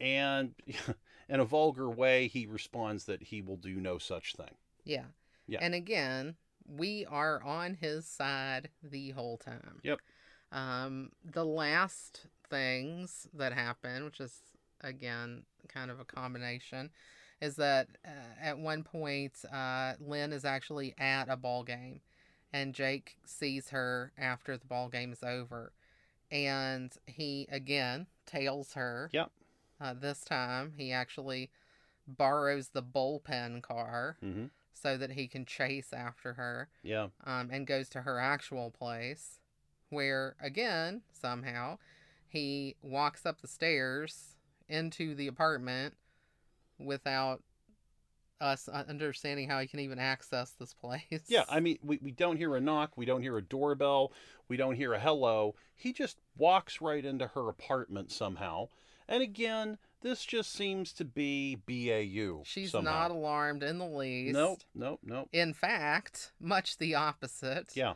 A: And in a vulgar way, he responds that he will do no such thing.
B: Yeah.
A: Yeah.
B: And again, we are on his side the whole time.
A: Yep.
B: Um, the last things that happen, which is again kind of a combination, is that uh, at one point, uh, Lynn is actually at a ball game, and Jake sees her after the ball game is over, and he again tails her.
A: Yep.
B: Uh, this time, he actually borrows the bullpen car
A: hmm
B: so that he can chase after her
A: Yeah.
B: um, and goes to her actual place where again somehow he walks up the stairs into the apartment without us understanding how he can even access this place
A: Yeah. I mean, we, we don't hear a knock. We don't hear a doorbell. We don't hear a hello. He just walks right into her apartment somehow. And again, this just seems to be BAU.
B: she's
A: somehow.
B: not alarmed in the least
A: Nope. Nope. Nope.
B: in fact much the opposite
A: Yeah.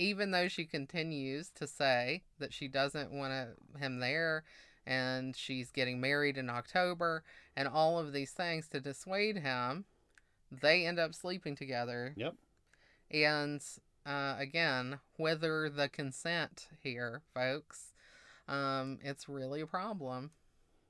B: Even though she continues to say that she doesn't want him there and she's getting married in October and all of these things to dissuade him, they end up sleeping together.
A: Yep.
B: And uh, again, whether the consent here, folks, um, it's really a problem.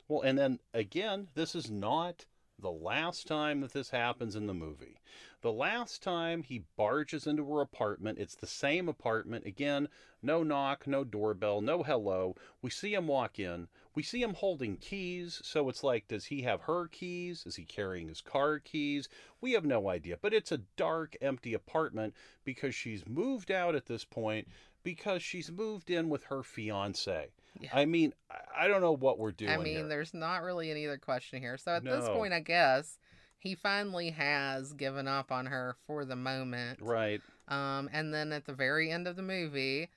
A: Well, and then again, this is not the last time that this happens in the movie. The last time he barges into her apartment, it's the same apartment. Again, no knock, no doorbell, no hello. We see him walk in. We see him holding keys. So it's like, does he have her keys? Is he carrying his car keys? We have no idea. But it's a dark, empty apartment because she's moved out at this point because she's moved in with her fiance.
B: Yeah.
A: I mean, I- don't know what we're doing
B: I mean,
A: here.
B: there's not really any other question here. So at this point, I guess he finally has given up on her for the moment.
A: Right.
B: Um, and then at the very end of the movie,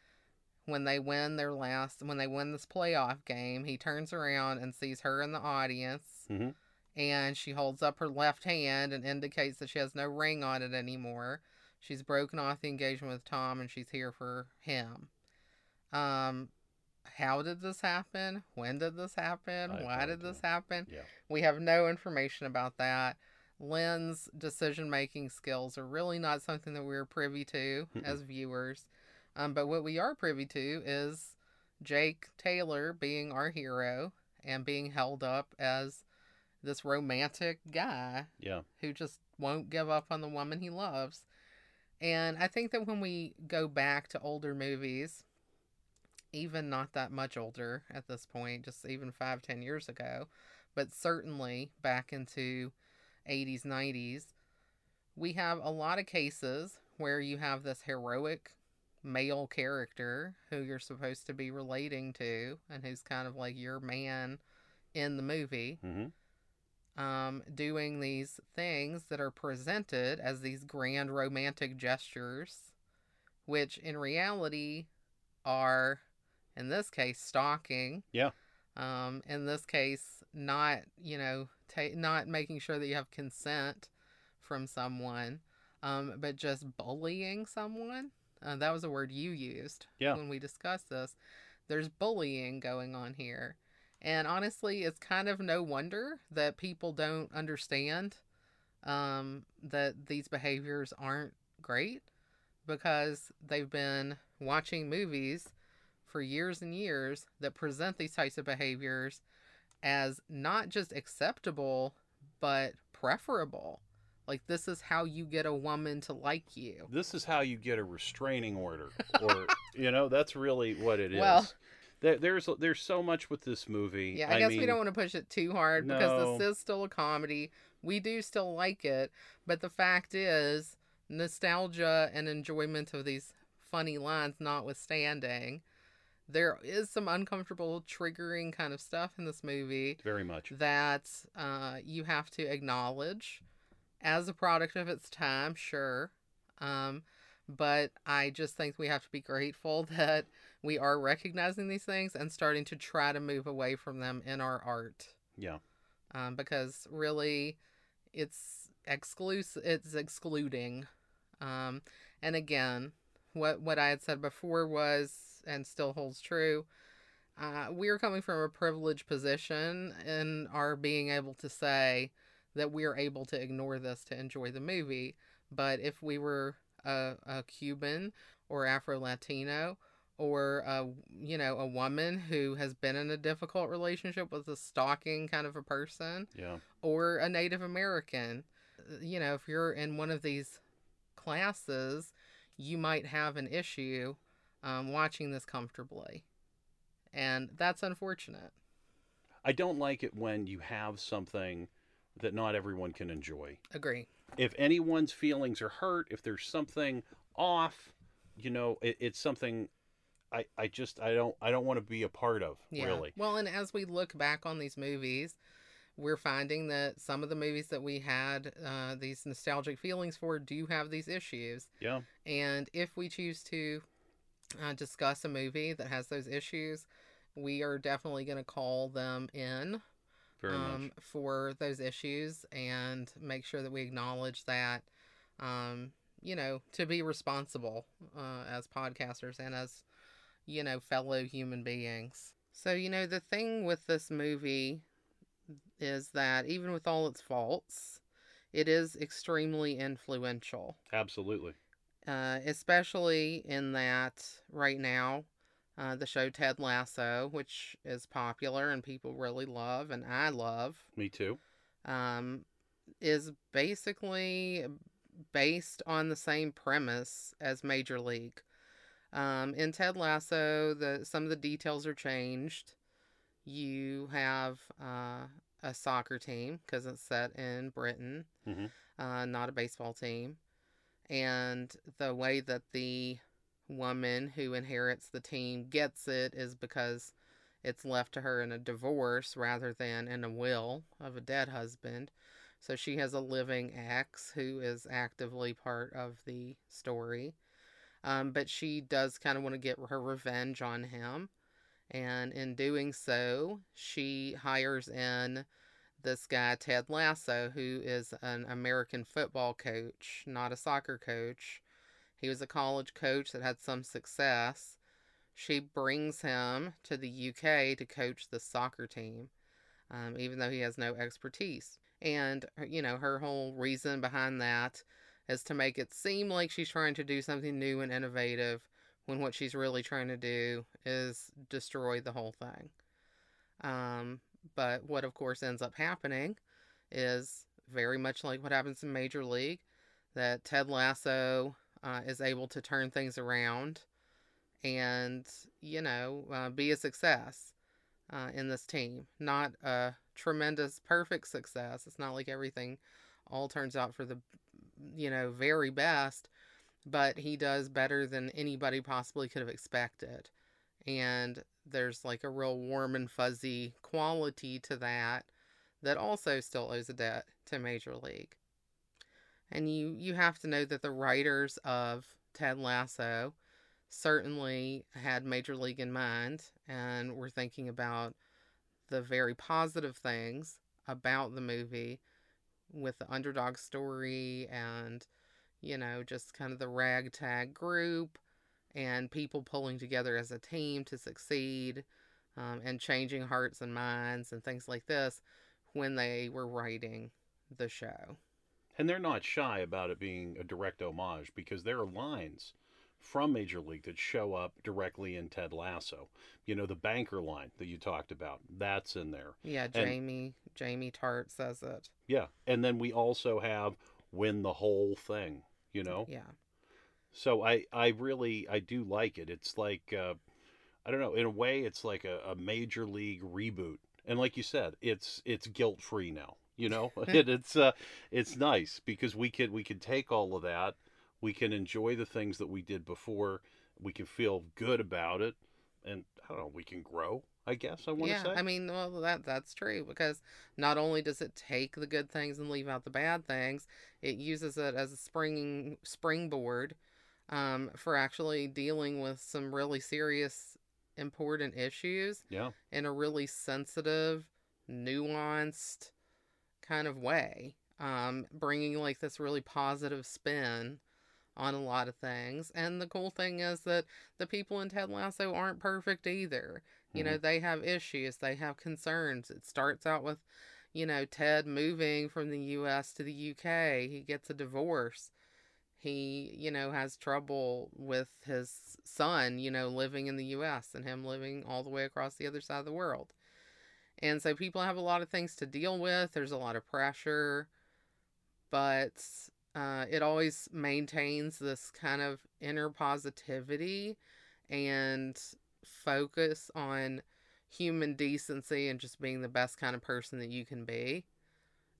B: when they win their last, when they win this playoff game, he turns around and sees her in the audience,
A: Mhm.
B: and she holds up her left hand and indicates that she has no ring on it anymore. She's broken off the engagement with Tom, and she's here for him. Um, how did this happen? When did this happen?
A: I
B: Why did this happen?
A: Yeah.
B: We have no information about that. Lynn's decision making skills are really not something that we're privy to
A: Mm-mm.
B: as viewers. Um, but what we are privy to is Jake Taylor being our hero and being held up as this romantic guy
A: Yeah.
B: who just won't give up on the woman he loves. And I think that when we go back to older movies, even not that much older at this point, just even five, ten years ago, but certainly back into 80s, 90s, we have a lot of cases where you have this heroic male character who you're supposed to be relating to and who's kind of like your man in the movie
A: hmm
B: um, doing these things that are presented as these grand romantic gestures, which in reality are, in this case, stalking.
A: Yeah.
B: Um, in this case, not you know, ta- not making sure that you have consent from someone, um, but just bullying someone. Uh, that was a word you used
A: Yeah.
B: when we discussed this. There's bullying going on here. And honestly, it's kind of no wonder that people don't understand um, that these behaviors aren't great because they've been watching movies for years and years that present these types of behaviors as not just acceptable, but preferable. Like, this is how you get a woman to like you.
A: This is how you get a restraining order, or you know, that's really what it is.
B: Well-
A: There, there's there's so much with this movie.
B: Yeah, I, guess we don't want to push it too hard because this is still a comedy. We do still like it, but the fact is, nostalgia and enjoyment of these funny lines notwithstanding, there is some uncomfortable, triggering kind of stuff in this movie
A: very much.
B: that uh, you have to acknowledge as a product of its time, sure. Um, but I just think we have to be grateful that we are recognizing these things and starting to try to move away from them in our art.
A: Yeah.
B: Um, because really, it's exclusive. It's excluding. Um, and again, what what I had said before was and still holds true. Uh, we're coming from a privileged position and are being able to say that we're able to ignore this to enjoy the movie. But if we were a, a Cuban or Afro Latino or a you know a woman who has been in a difficult relationship with a stalking kind of a person
A: Yeah.
B: or a Native American, you know, if you're in one of these classes, you might have an issue um, watching this comfortably. And that's unfortunate.
A: I don't like it when you have something that not everyone can enjoy.
B: Agree.
A: If anyone's feelings are hurt, if there's something off, you know, it, it's something I, I just I don't I don't want to be a part of
B: Yeah.
A: really.
B: Well, and as we look back on these movies, we're finding that some of the movies that we had uh, these nostalgic feelings for do have these issues.
A: Yeah.
B: And if we choose to uh, discuss a movie that has those issues, we are definitely going to call them in
A: Very
B: um,
A: much.
B: for those issues and make sure that we acknowledge that, um, you know, to be responsible uh, as podcasters and as, you know, fellow human beings. So, you know, the thing with this movie is that even with all its faults, it is extremely influential
A: Absolutely.
B: Uh, especially in that right now, uh, the show Ted Lasso, which is popular and people really love, and I love,
A: Me too.
B: um, is basically based on the same premise as Major League. Um, in Ted Lasso, the some of the details are changed. You have uh, a soccer team because it's set in Britain,
A: Mhm.
B: uh, not a baseball team. And the way that the woman who inherits the team gets it is because it's left to her in a divorce rather than in a will of a dead husband. So she has a living ex who is actively part of the story. Um, but she does kind of want to get her revenge on him. And in doing so, she hires in this guy, Ted Lasso, who is an American football coach, not a soccer coach. He was a college coach that had some success. She brings him to the UK to coach the soccer team, um, even though he has no expertise. And, you know, her whole reason behind that is to make it seem like she's trying to do something new and innovative when what she's really trying to do is destroy the whole thing. Um, but what, of course, ends up happening is very much like what happens in Major League that Ted Lasso uh, is able to turn things around and, you know, uh, be a success uh, in this team. Not a tremendous, perfect success. It's not like everything all turns out for the, you know, very best, but he does better than anybody possibly could have expected. And there's like a real warm and fuzzy quality to that that also still owes a debt to Major League. And you you have to know that the writers of Ted Lasso certainly had Major League in mind and were thinking about the very positive things about the movie with the underdog story and you know just kind of the ragtag group and people pulling together as a team to succeed um, and changing hearts and minds and things like this when they were writing the show.
A: And they're not shy about it being a direct homage because there are lines from Major League that show up directly in Ted Lasso. You know, the banker line that you talked about, that's in there.
B: Yeah,
A: And-
B: Jamie Jamie Tartt says it.
A: Yeah. And then we also have win the whole thing, you know?
B: Yeah.
A: So I, I really, I do like it. It's like, uh, I don't know. In a way, it's like a, a major league reboot, and like you said, it's it's guilt free now. You know, it, it's uh, it's nice because we can we can take all of that, we can enjoy the things that we did before, we can feel good about it, and I don't know, we can grow. I guess I want to
B: yeah,
A: say.
B: I mean, well, that that's true because not only does it take the good things and leave out the bad things, it uses it as a spring springboard um, for actually dealing with some really serious, important issues
A: yeah,
B: in a really sensitive, nuanced kind of way, um, bringing like this really positive spin on a lot of things. And the cool thing is that the people in Ted Lasso aren't perfect either. You know, they have issues, they have concerns. It starts out with, you know, Ted moving from the US to the UK. He gets a divorce. He, you know, has trouble with his son, you know, living in the US and him living all the way across the other side of the world. And so people have a lot of things to deal with. There's a lot of pressure, but uh, it always maintains this kind of inner positivity and focus on human decency and just being the best kind of person that you can be.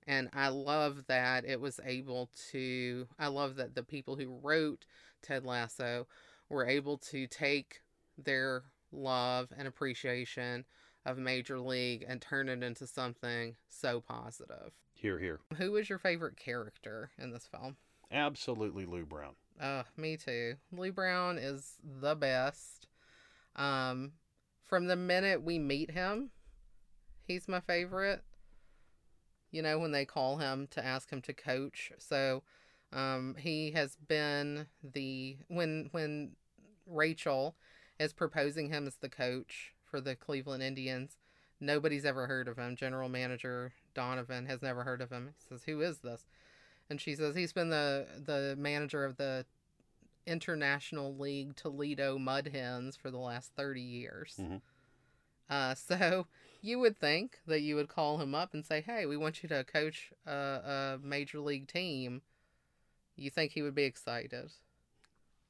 B: And I love that it was able to, I love that the people who wrote Ted Lasso were able to take their love and appreciation of Major League and turn it into something so positive.
A: here, here.
B: Who is your favorite character in this film?
A: Absolutely, Lou Brown.
B: Uh, me too. Lou Brown is the best. Um, from the minute we meet him, he's my favorite. You know, when they call him to ask him to coach. So, um, he has been the when when Rachel is proposing him as the coach for the Cleveland Indians, nobody's ever heard of him. General manager Donovan has never heard of him. He says, "Who is this?" And she says, "He's been the the manager of the International League Toledo Mud Hens for the last 30 years.
A: Mhm.
B: Uh, so you would think that you would call him up and say, Hey, we want you to coach a, a major league team. You think he would be excited?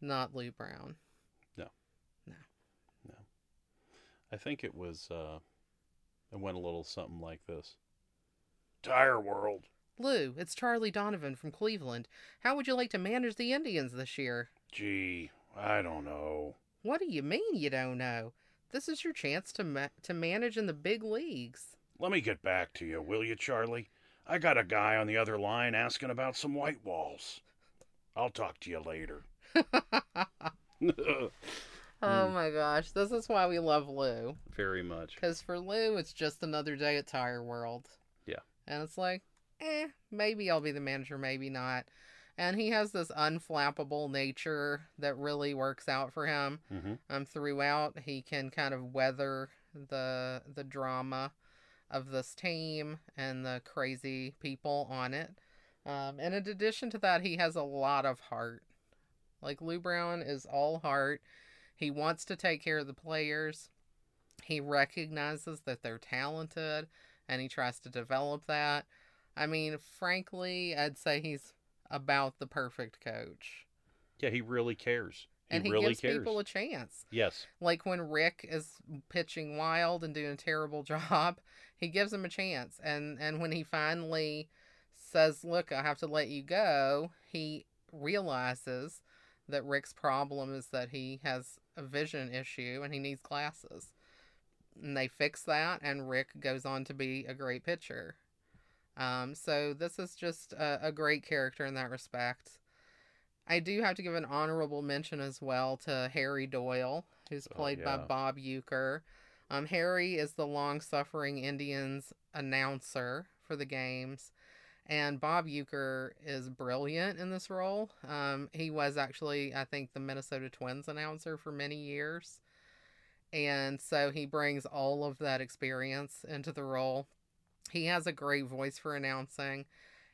B: Not Lou Brown. No. No. No.
A: I think it was. Uh, it went a little something like this. Tire World.
B: Lou, it's Charlie Donovan from Cleveland. How would you like to manage the Indians this year?
A: Gee, I don't know.
B: What do you mean you don't know? This is your chance to ma- to manage in the big leagues.
A: Let me get back to you, will you, Charlie? I got a guy on the other line asking about some white walls. I'll talk to you later.
B: Oh my gosh, this is why we love Lou.
A: Very much.
B: Because for Lou, it's just another day at Tire World.
A: Yeah.
B: And it's like, eh, maybe I'll be the manager, maybe not. And he has this unflappable nature that really works out for him.
A: Mm-hmm.
B: Um, throughout, he can kind of weather the the drama of this team and the crazy people on it. Um, and in addition to that, he has a lot of heart. Like Lou Brown is all heart. He wants to take care of the players. He recognizes that they're talented and he tries to develop that. I mean, frankly, I'd say he's about the perfect coach.
A: Yeah, he really cares. He
B: And he
A: really
B: gives
A: cares.
B: people a chance.
A: yes.
B: Like when Rick is pitching wild and doing a terrible job, he gives him a chance. And and when he finally says, "Look, I have to let you go," he realizes that Rick's problem is that he has a vision issue and he needs glasses. And they fix that, and Rick goes on to be a great pitcher. Um, so this is just a, a great character in that respect. I do have to give an honorable mention as well to Harry Doyle, who's
A: Oh,
B: played by. Bob Uecker. Um, Harry is the long-suffering Indians announcer for the games, and Bob Uecker is brilliant in this role. Um, he was actually, I think, the Minnesota Twins announcer for many years, and so he brings all of that experience into the role. He has a great voice for announcing.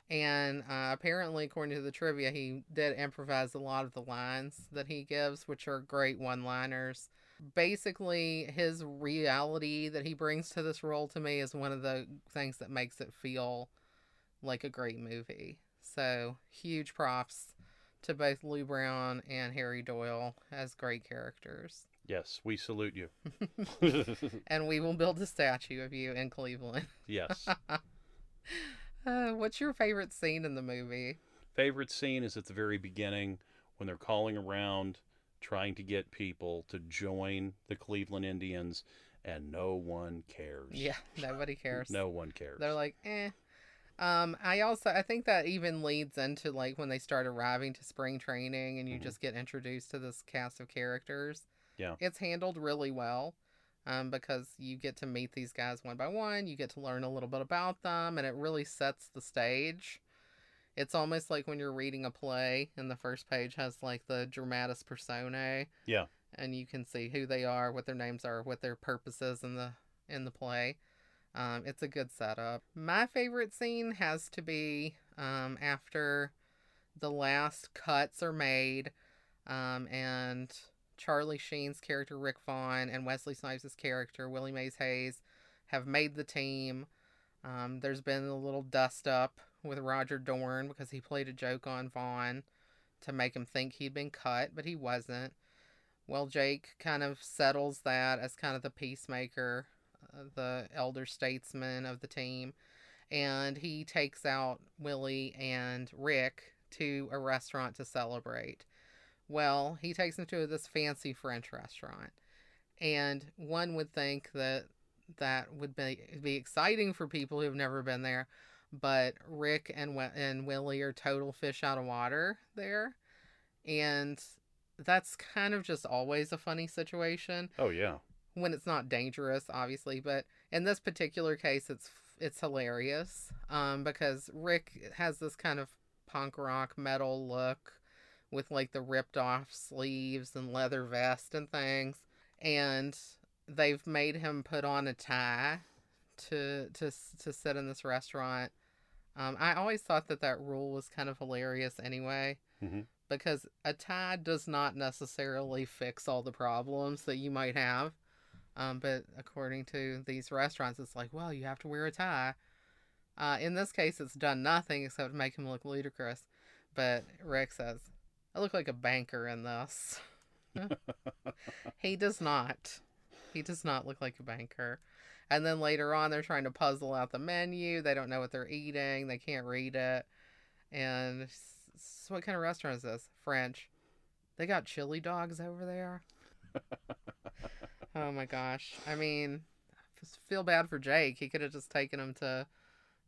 B: And uh, apparently, according to the trivia, he did improvise a lot of the lines that he gives, which are great one liners. Basically, his reality that he brings to this role to me is one of the things that makes it feel like a great movie. So, huge props to both Lou Brown and Harry Doyle as great characters.
A: Yes, we salute you.
B: And we will build a statue of you in Cleveland.
A: yes.
B: Uh, what's your favorite scene in the movie?
A: Favorite scene is at the very beginning when they're calling around trying to get people to join the Cleveland Indians and no one cares.
B: Yeah, nobody cares.
A: No one cares.
B: They're like, eh. Um, I also I think that even leads into like when they start arriving to spring training and you
A: Mhm.
B: just get introduced to this cast of characters.
A: Yeah.
B: It's handled really well. Um, because you get to meet these guys one by one, you get to learn a little bit about them, and it really sets the stage. It's almost like when you're reading a play and the first page has like the dramatis personae.
A: Yeah.
B: And you can see who they are, what their names are, what their purpose is in the in the play. Um, it's a good setup. My favorite scene has to be um, after the last cuts are made, um, and Charlie Sheen's character Rick Vaughn and Wesley Snipes' character Willie Mays Hayes have made the team. Um, there's been a little dust up with Roger Dorn because he played a joke on Vaughn to make him think he'd been cut, but he wasn't. Well, Jake kind of settles that as kind of the peacemaker, uh, the elder statesman of the team, and he takes out Willie and Rick to a restaurant to celebrate. Well, he takes them to this fancy French restaurant, and one would think that that would be be exciting for people who've never been there, but Rick and and Willie are total fish out of water there, and that's kind of just always a funny situation
A: oh yeah.
B: when it's not dangerous, obviously. But in this particular case, it's it's hilarious um, because Rick has this kind of punk rock metal look with like the ripped off sleeves and leather vest and things, and they've made him put on a tie to to to sit in this restaurant. Um, I always thought that that rule was kind of hilarious anyway
A: Mhm.
B: because a tie does not necessarily fix all the problems that you might have. Um, but according to these restaurants, it's like, well, you have to wear a tie. Uh, in this case, it's done nothing except make him look ludicrous. But Rick says, I look like a banker in this. he does not. He does not look like a banker. And then later on, they're trying to puzzle out the menu. They don't know what they're eating. They can't read it. And s- s- what kind of restaurant is this? French. They got chili dogs over there. oh my gosh. I mean, I feel bad for Jake. He could have just taken him to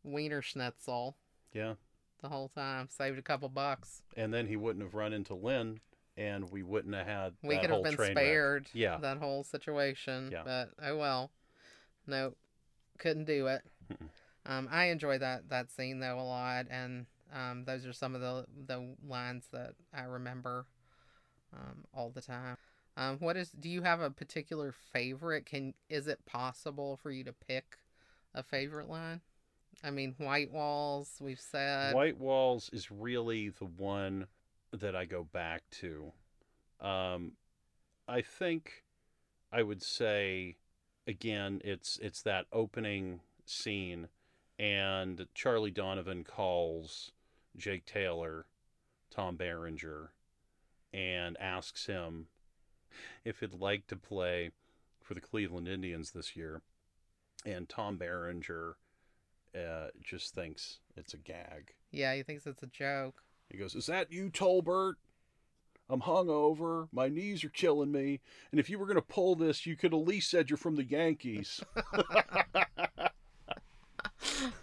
B: Wiener Schnitzel
A: Yeah.
B: The whole time, saved a couple bucks.
A: And then he wouldn't have run into Lynn and we wouldn't have had
B: We
A: that
B: could
A: whole
B: have been
A: wreck.
B: spared
A: Yeah.
B: that whole situation.
A: Yeah.
B: But oh well. Nope. Couldn't do it. Um, I enjoy that that scene though a lot, and um, those are some of the the lines that I remember um, all the time. Um, what is? Do you have a particular favorite? Can is it possible for you to pick a favorite line? I mean, White Walls. We've said.
A: White Walls is really the one that I go back to. Um, I think I would say again, it's it's that opening scene, and Charlie Donovan calls Jake Taylor, Tom Berenger, and asks him if he'd like to play for the Cleveland Indians this year, and Tom Berenger uh, just thinks it's a gag.
B: Yeah, he thinks it's a joke.
A: He goes, Is that you, Tolbert? I'm hungover. My knees are killing me. And if you were going to pull this, you could at least said you're from the Yankees.
B: Oh,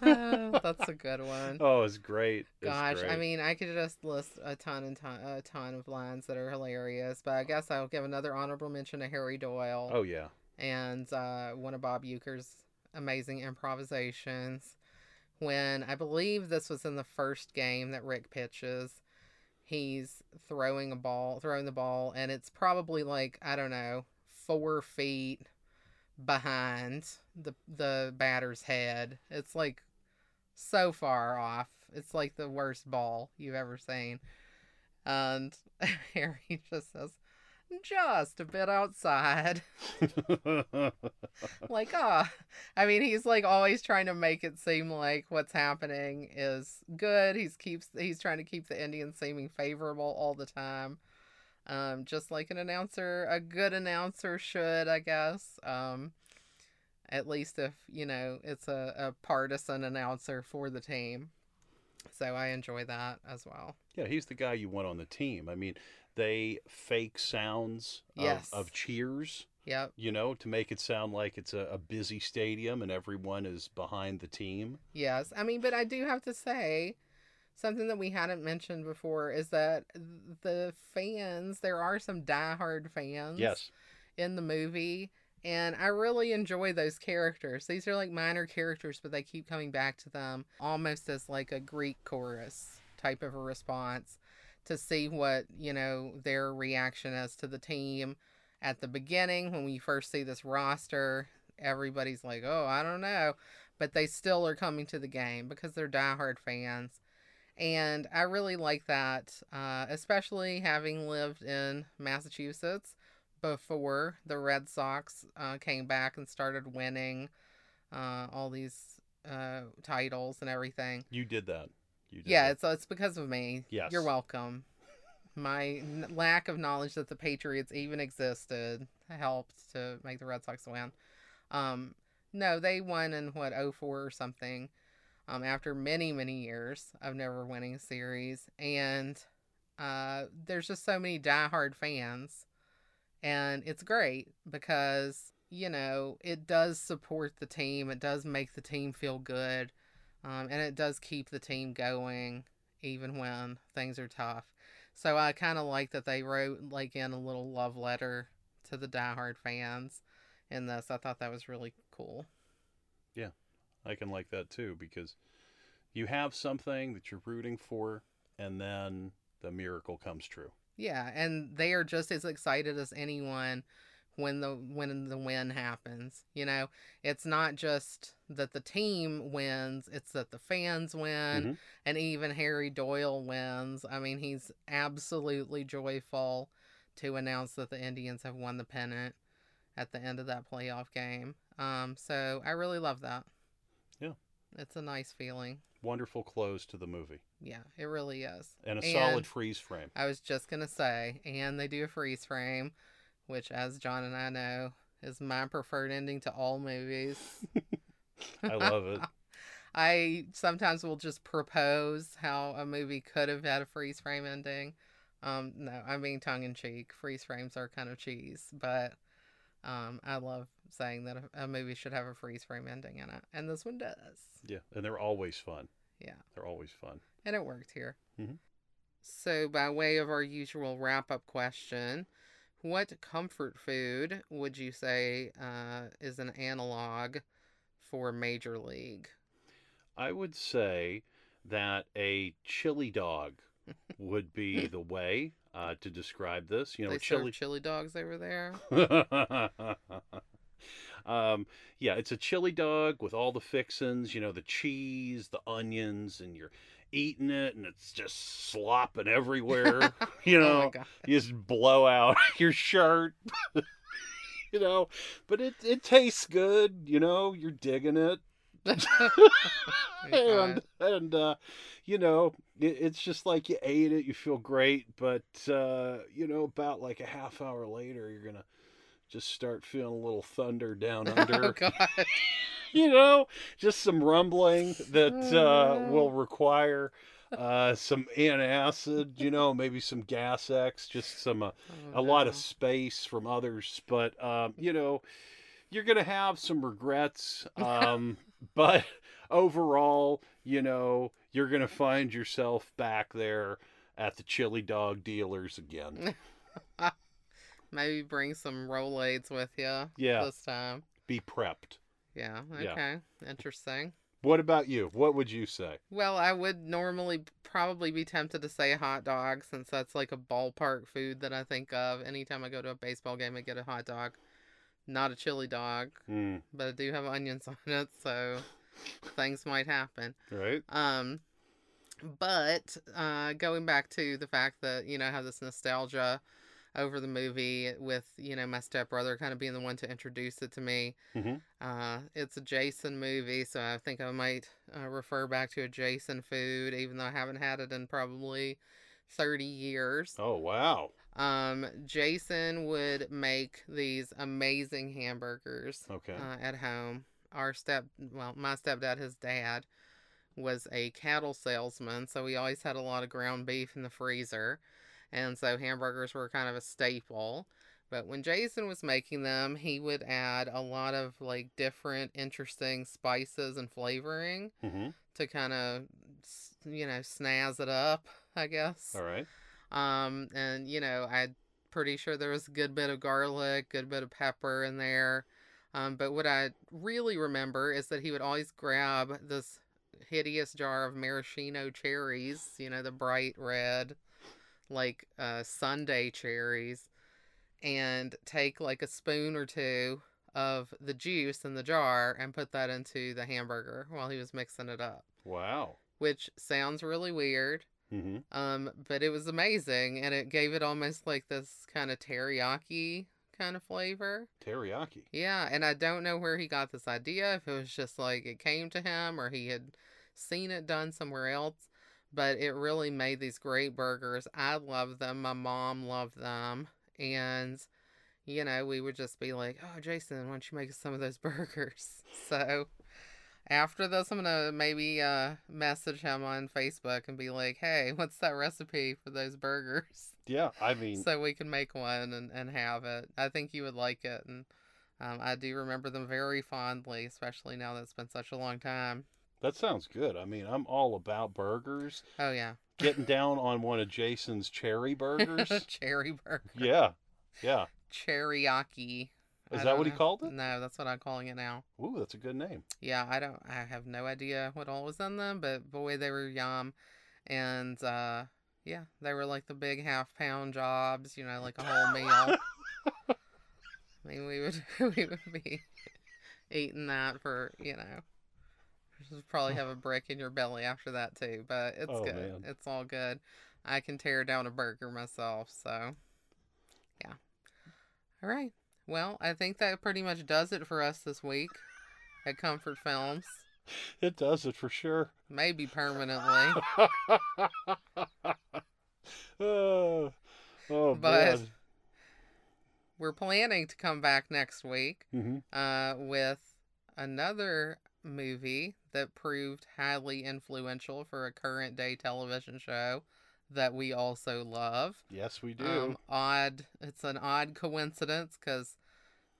B: that's a good one.
A: oh, it's great. It's
B: Gosh, I mean, I could just list a ton and ton, a ton of lines that are hilarious, but I guess I'll give another honorable mention to Harry Doyle
A: Oh, yeah.
B: and uh, one of Bob Uecker's amazing improvisations. When I believe this was in the first game that Rick pitches, he's throwing a ball, throwing the ball, and it's probably like I don't know, four feet behind the the batter's head. It's like so far off. It's like the worst ball you've ever seen. And Harry just says, just a bit outside. like, ah, I mean, he's like always trying to make it seem like what's happening is good. He's keeps he's trying to keep the Indians seeming favorable all the time. Um, just like an announcer, a good announcer should, I guess. Um, at least if you know it's a, a partisan announcer for the team. So I enjoy that as well.
A: Yeah, he's the guy you want on the team. I mean, they fake sounds of,
B: Yes.
A: of cheers,
B: Yep.
A: you know, to make it sound like it's a, a busy stadium and everyone is behind the team.
B: Yes. I mean, but I do have to say something that we hadn't mentioned before is that the fans, there are some diehard fans
A: Yes.
B: in the movie. And I really enjoy those characters. These are like minor characters, but they keep coming back to them almost as like a Greek chorus type of a response to see what, you know, their reaction is to the team at the beginning when we first see this roster. Everybody's like, oh, I don't know. But they still are coming to the game because they're diehard fans. And I really like that, uh, especially having lived in Massachusetts before the Red Sox uh, came back and started winning uh, all these uh, titles and everything.
A: You did that. You
B: Yeah,
A: that.
B: it's it's because of me.
A: Yes.
B: You're welcome. My n- lack of knowledge that the Patriots even existed helped to make the Red Sox win. Um, no, they won in what 04 or something. Um, after many many years of never winning a series, and uh, there's just so many diehard fans, and it's great because you know it does support the team. It does make the team feel good, um, and it does keep the team going even when things are tough. So I kind of like that they wrote like in a little love letter to the diehard fans in this. I thought that was really cool.
A: Yeah, I can like that too because you have something that you're rooting for and then the miracle comes true.
B: Yeah, and they are just as excited as anyone when the when the win happens. You know, it's not just that the team wins, it's that the fans win
A: Mhm.
B: and even Harry Doyle wins. I mean, he's absolutely joyful to announce that the Indians have won the pennant at the end of that playoff game. Um so I really love that.
A: Yeah.
B: It's a nice feeling.
A: Wonderful close to the movie
B: Yeah, it really is.
A: and a
B: And-
A: solid freeze frame.
B: I was just gonna say, and they do a freeze frame, which, as John and I know, is my preferred ending to all movies.
A: I love it.
B: I sometimes will just propose how a movie could have had a freeze frame ending. Um, no, I'm being tongue in cheek. Freeze frames are kind of cheese, but um, I love saying that a, a movie should have a freeze frame ending in it, and this one does.
A: Yeah, and they're always fun.
B: Yeah.
A: They're always fun.
B: And it worked here.
A: Mhm.
B: So, by way of our usual wrap up question, what comfort food would you say uh, is an analog for Major League?
A: I would say that a chili dog would be the way uh, to describe this. You know,
B: they
A: chili.
B: chili dogs over there.
A: um, yeah, it's a chili dog with all the fixins, you know, the cheese, the onions, and you're eating it and it's just slopping everywhere. you
B: oh
A: know,
B: god!
A: you just blow out your shirt. You know, but it, it tastes good, you know, you're digging it. and and uh, you know it, it's just like you ate it you feel great but uh, you know about like a half hour later you're gonna just start feeling a little thunder down
B: oh
A: under
B: god!
A: you know just some rumbling that uh,
B: Oh,
A: will require uh, some antacid you know maybe some Gas-X just some uh,
B: Oh,
A: a lot of space from others but um, you know you're gonna have some regrets um, but overall you know you're gonna find yourself back there at the chili dog dealers again
B: Maybe bring some Rolaids with you
A: Yeah.
B: this time.
A: be prepped
B: Yeah.
A: Yeah.
B: Okay. Interesting.
A: What about you what would you say
B: Well, I would normally probably be tempted to say hot dog since that's like a ballpark food that I think of. Anytime I go to a baseball game, I get a hot dog. Not a chili dog,
A: mm,
B: but I do have onions on it, so things might happen.
A: right
B: Um, but uh, going back to the fact that you know I have this nostalgia over the movie with you know my stepbrother kind of being the one to introduce it to me.
A: hmm
B: Uh, it's a Jason movie, so I think I might uh, refer back to a Jason food, even though I haven't had it in probably thirty years.
A: Oh wow.
B: Um, Jason would make these amazing hamburgers
A: Okay.
B: uh, at home. Our step, well, my stepdad, his dad, was a cattle salesman, so we always had a lot of ground beef in the freezer, and so hamburgers were kind of a staple. But when Jason was making them, he would add a lot of like different, interesting spices and flavoring
A: hmm
B: to kind of, you know, snazz it up, I guess.
A: All right.
B: Um, and you know, I'm pretty sure there was a good bit of garlic, good bit of pepper in there. Um, but what I really remember is that he would always grab this hideous jar of maraschino cherries, you know, the bright red, like uh, sundae cherries, and take like a spoon or two of the juice in the jar and put that into the hamburger while he was mixing it up,
A: Wow.
B: which sounds really weird.
A: hmm
B: Um, but it was amazing, and it gave it almost like this kind of teriyaki kind of flavor.
A: Teriyaki.
B: Yeah, and I don't know where he got this idea, if it was just like it came to him or he had seen it done somewhere else, but it really made these great burgers. I love them. My mom loved them. And, you know, we would just be like, oh, Jason, why don't you make some of those burgers? So after this, I'm going to maybe uh, message him on Facebook and be like, hey, what's that recipe for those burgers?
A: Yeah. I mean,
B: so we can make one and, and have it. I think you would like it, and um, I do remember them very fondly, especially now that it's been such a long time.
A: That sounds good. I mean, I'm all about burgers.
B: Oh yeah,
A: Getting down on one of Jason's cherry burgers.
B: cherry burger,
A: yeah. Yeah.
B: cherryaki.
A: Is that what he called it?
B: No, that's what I'm calling it now.
A: Ooh, that's a good name.
B: Yeah, I don't. I have no idea what all was in them, but boy, they were yum. And uh, yeah, they were like the big half pound jobs. You know, like a whole meal. I mean, we would we would be eating that for you know. Just probably have a brick in your belly after that too, but it's
A: Oh,
B: good.
A: man.
B: It's all good. I can tear down a burger myself, so yeah. All right. Well, I think that pretty much does it for us this week at Comfort Films.
A: It does it for sure.
B: Maybe permanently.
A: oh, oh
B: But-
A: man.
B: We're planning to come back next week
A: hmm
B: uh, with another movie that proved highly influential for a current day television show that we also love.
A: Yes, we do.
B: Um, odd. It's an odd coincidence because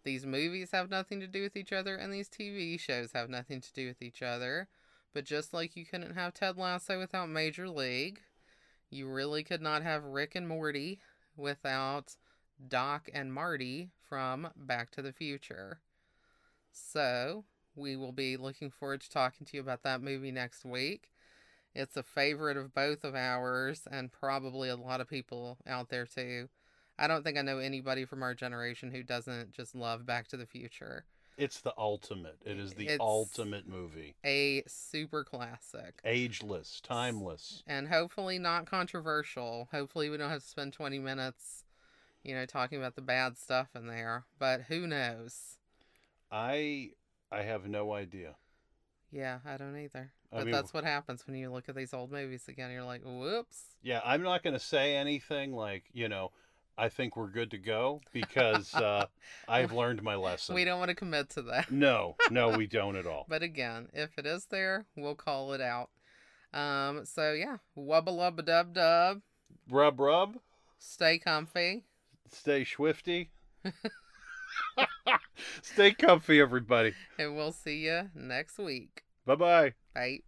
B: these movies have nothing to do with each other and these TV shows have nothing to do with each other. But just like you couldn't have Ted Lasso without Major League, you really could not have Rick and Morty without Doc and Marty from Back to the Future. So, we will be looking forward to talking to you about that movie next week. It's a favorite of both of ours and probably a lot of people out there too. I don't think I know anybody from our generation who doesn't just love Back to the Future.
A: it's the ultimate. It is the
B: It's-
A: ultimate movie.
B: A super classic.
A: Ageless, timeless.
B: And hopefully not controversial. Hopefully we don't have to spend 20 minutes, you know, talking about the bad stuff in there. But who knows?
A: I I have no idea.
B: Yeah, I don't either.
A: I
B: But
A: mean-
B: that's what happens when you look at these old movies again. You're like, whoops.
A: Yeah, I'm not going to say anything like, you know, I think we're good to go because uh, I've learned my lesson.
B: We don't want to commit to that.
A: No, no, we don't at all.
B: But again, if it is there, we'll call it out. Um, so yeah, wubba lubba dub dub.
A: Rub, rub,
B: Stay comfy.
A: stay swifty. stay comfy, everybody.
B: And we'll see you next week.
A: Bye bye.
B: Bye.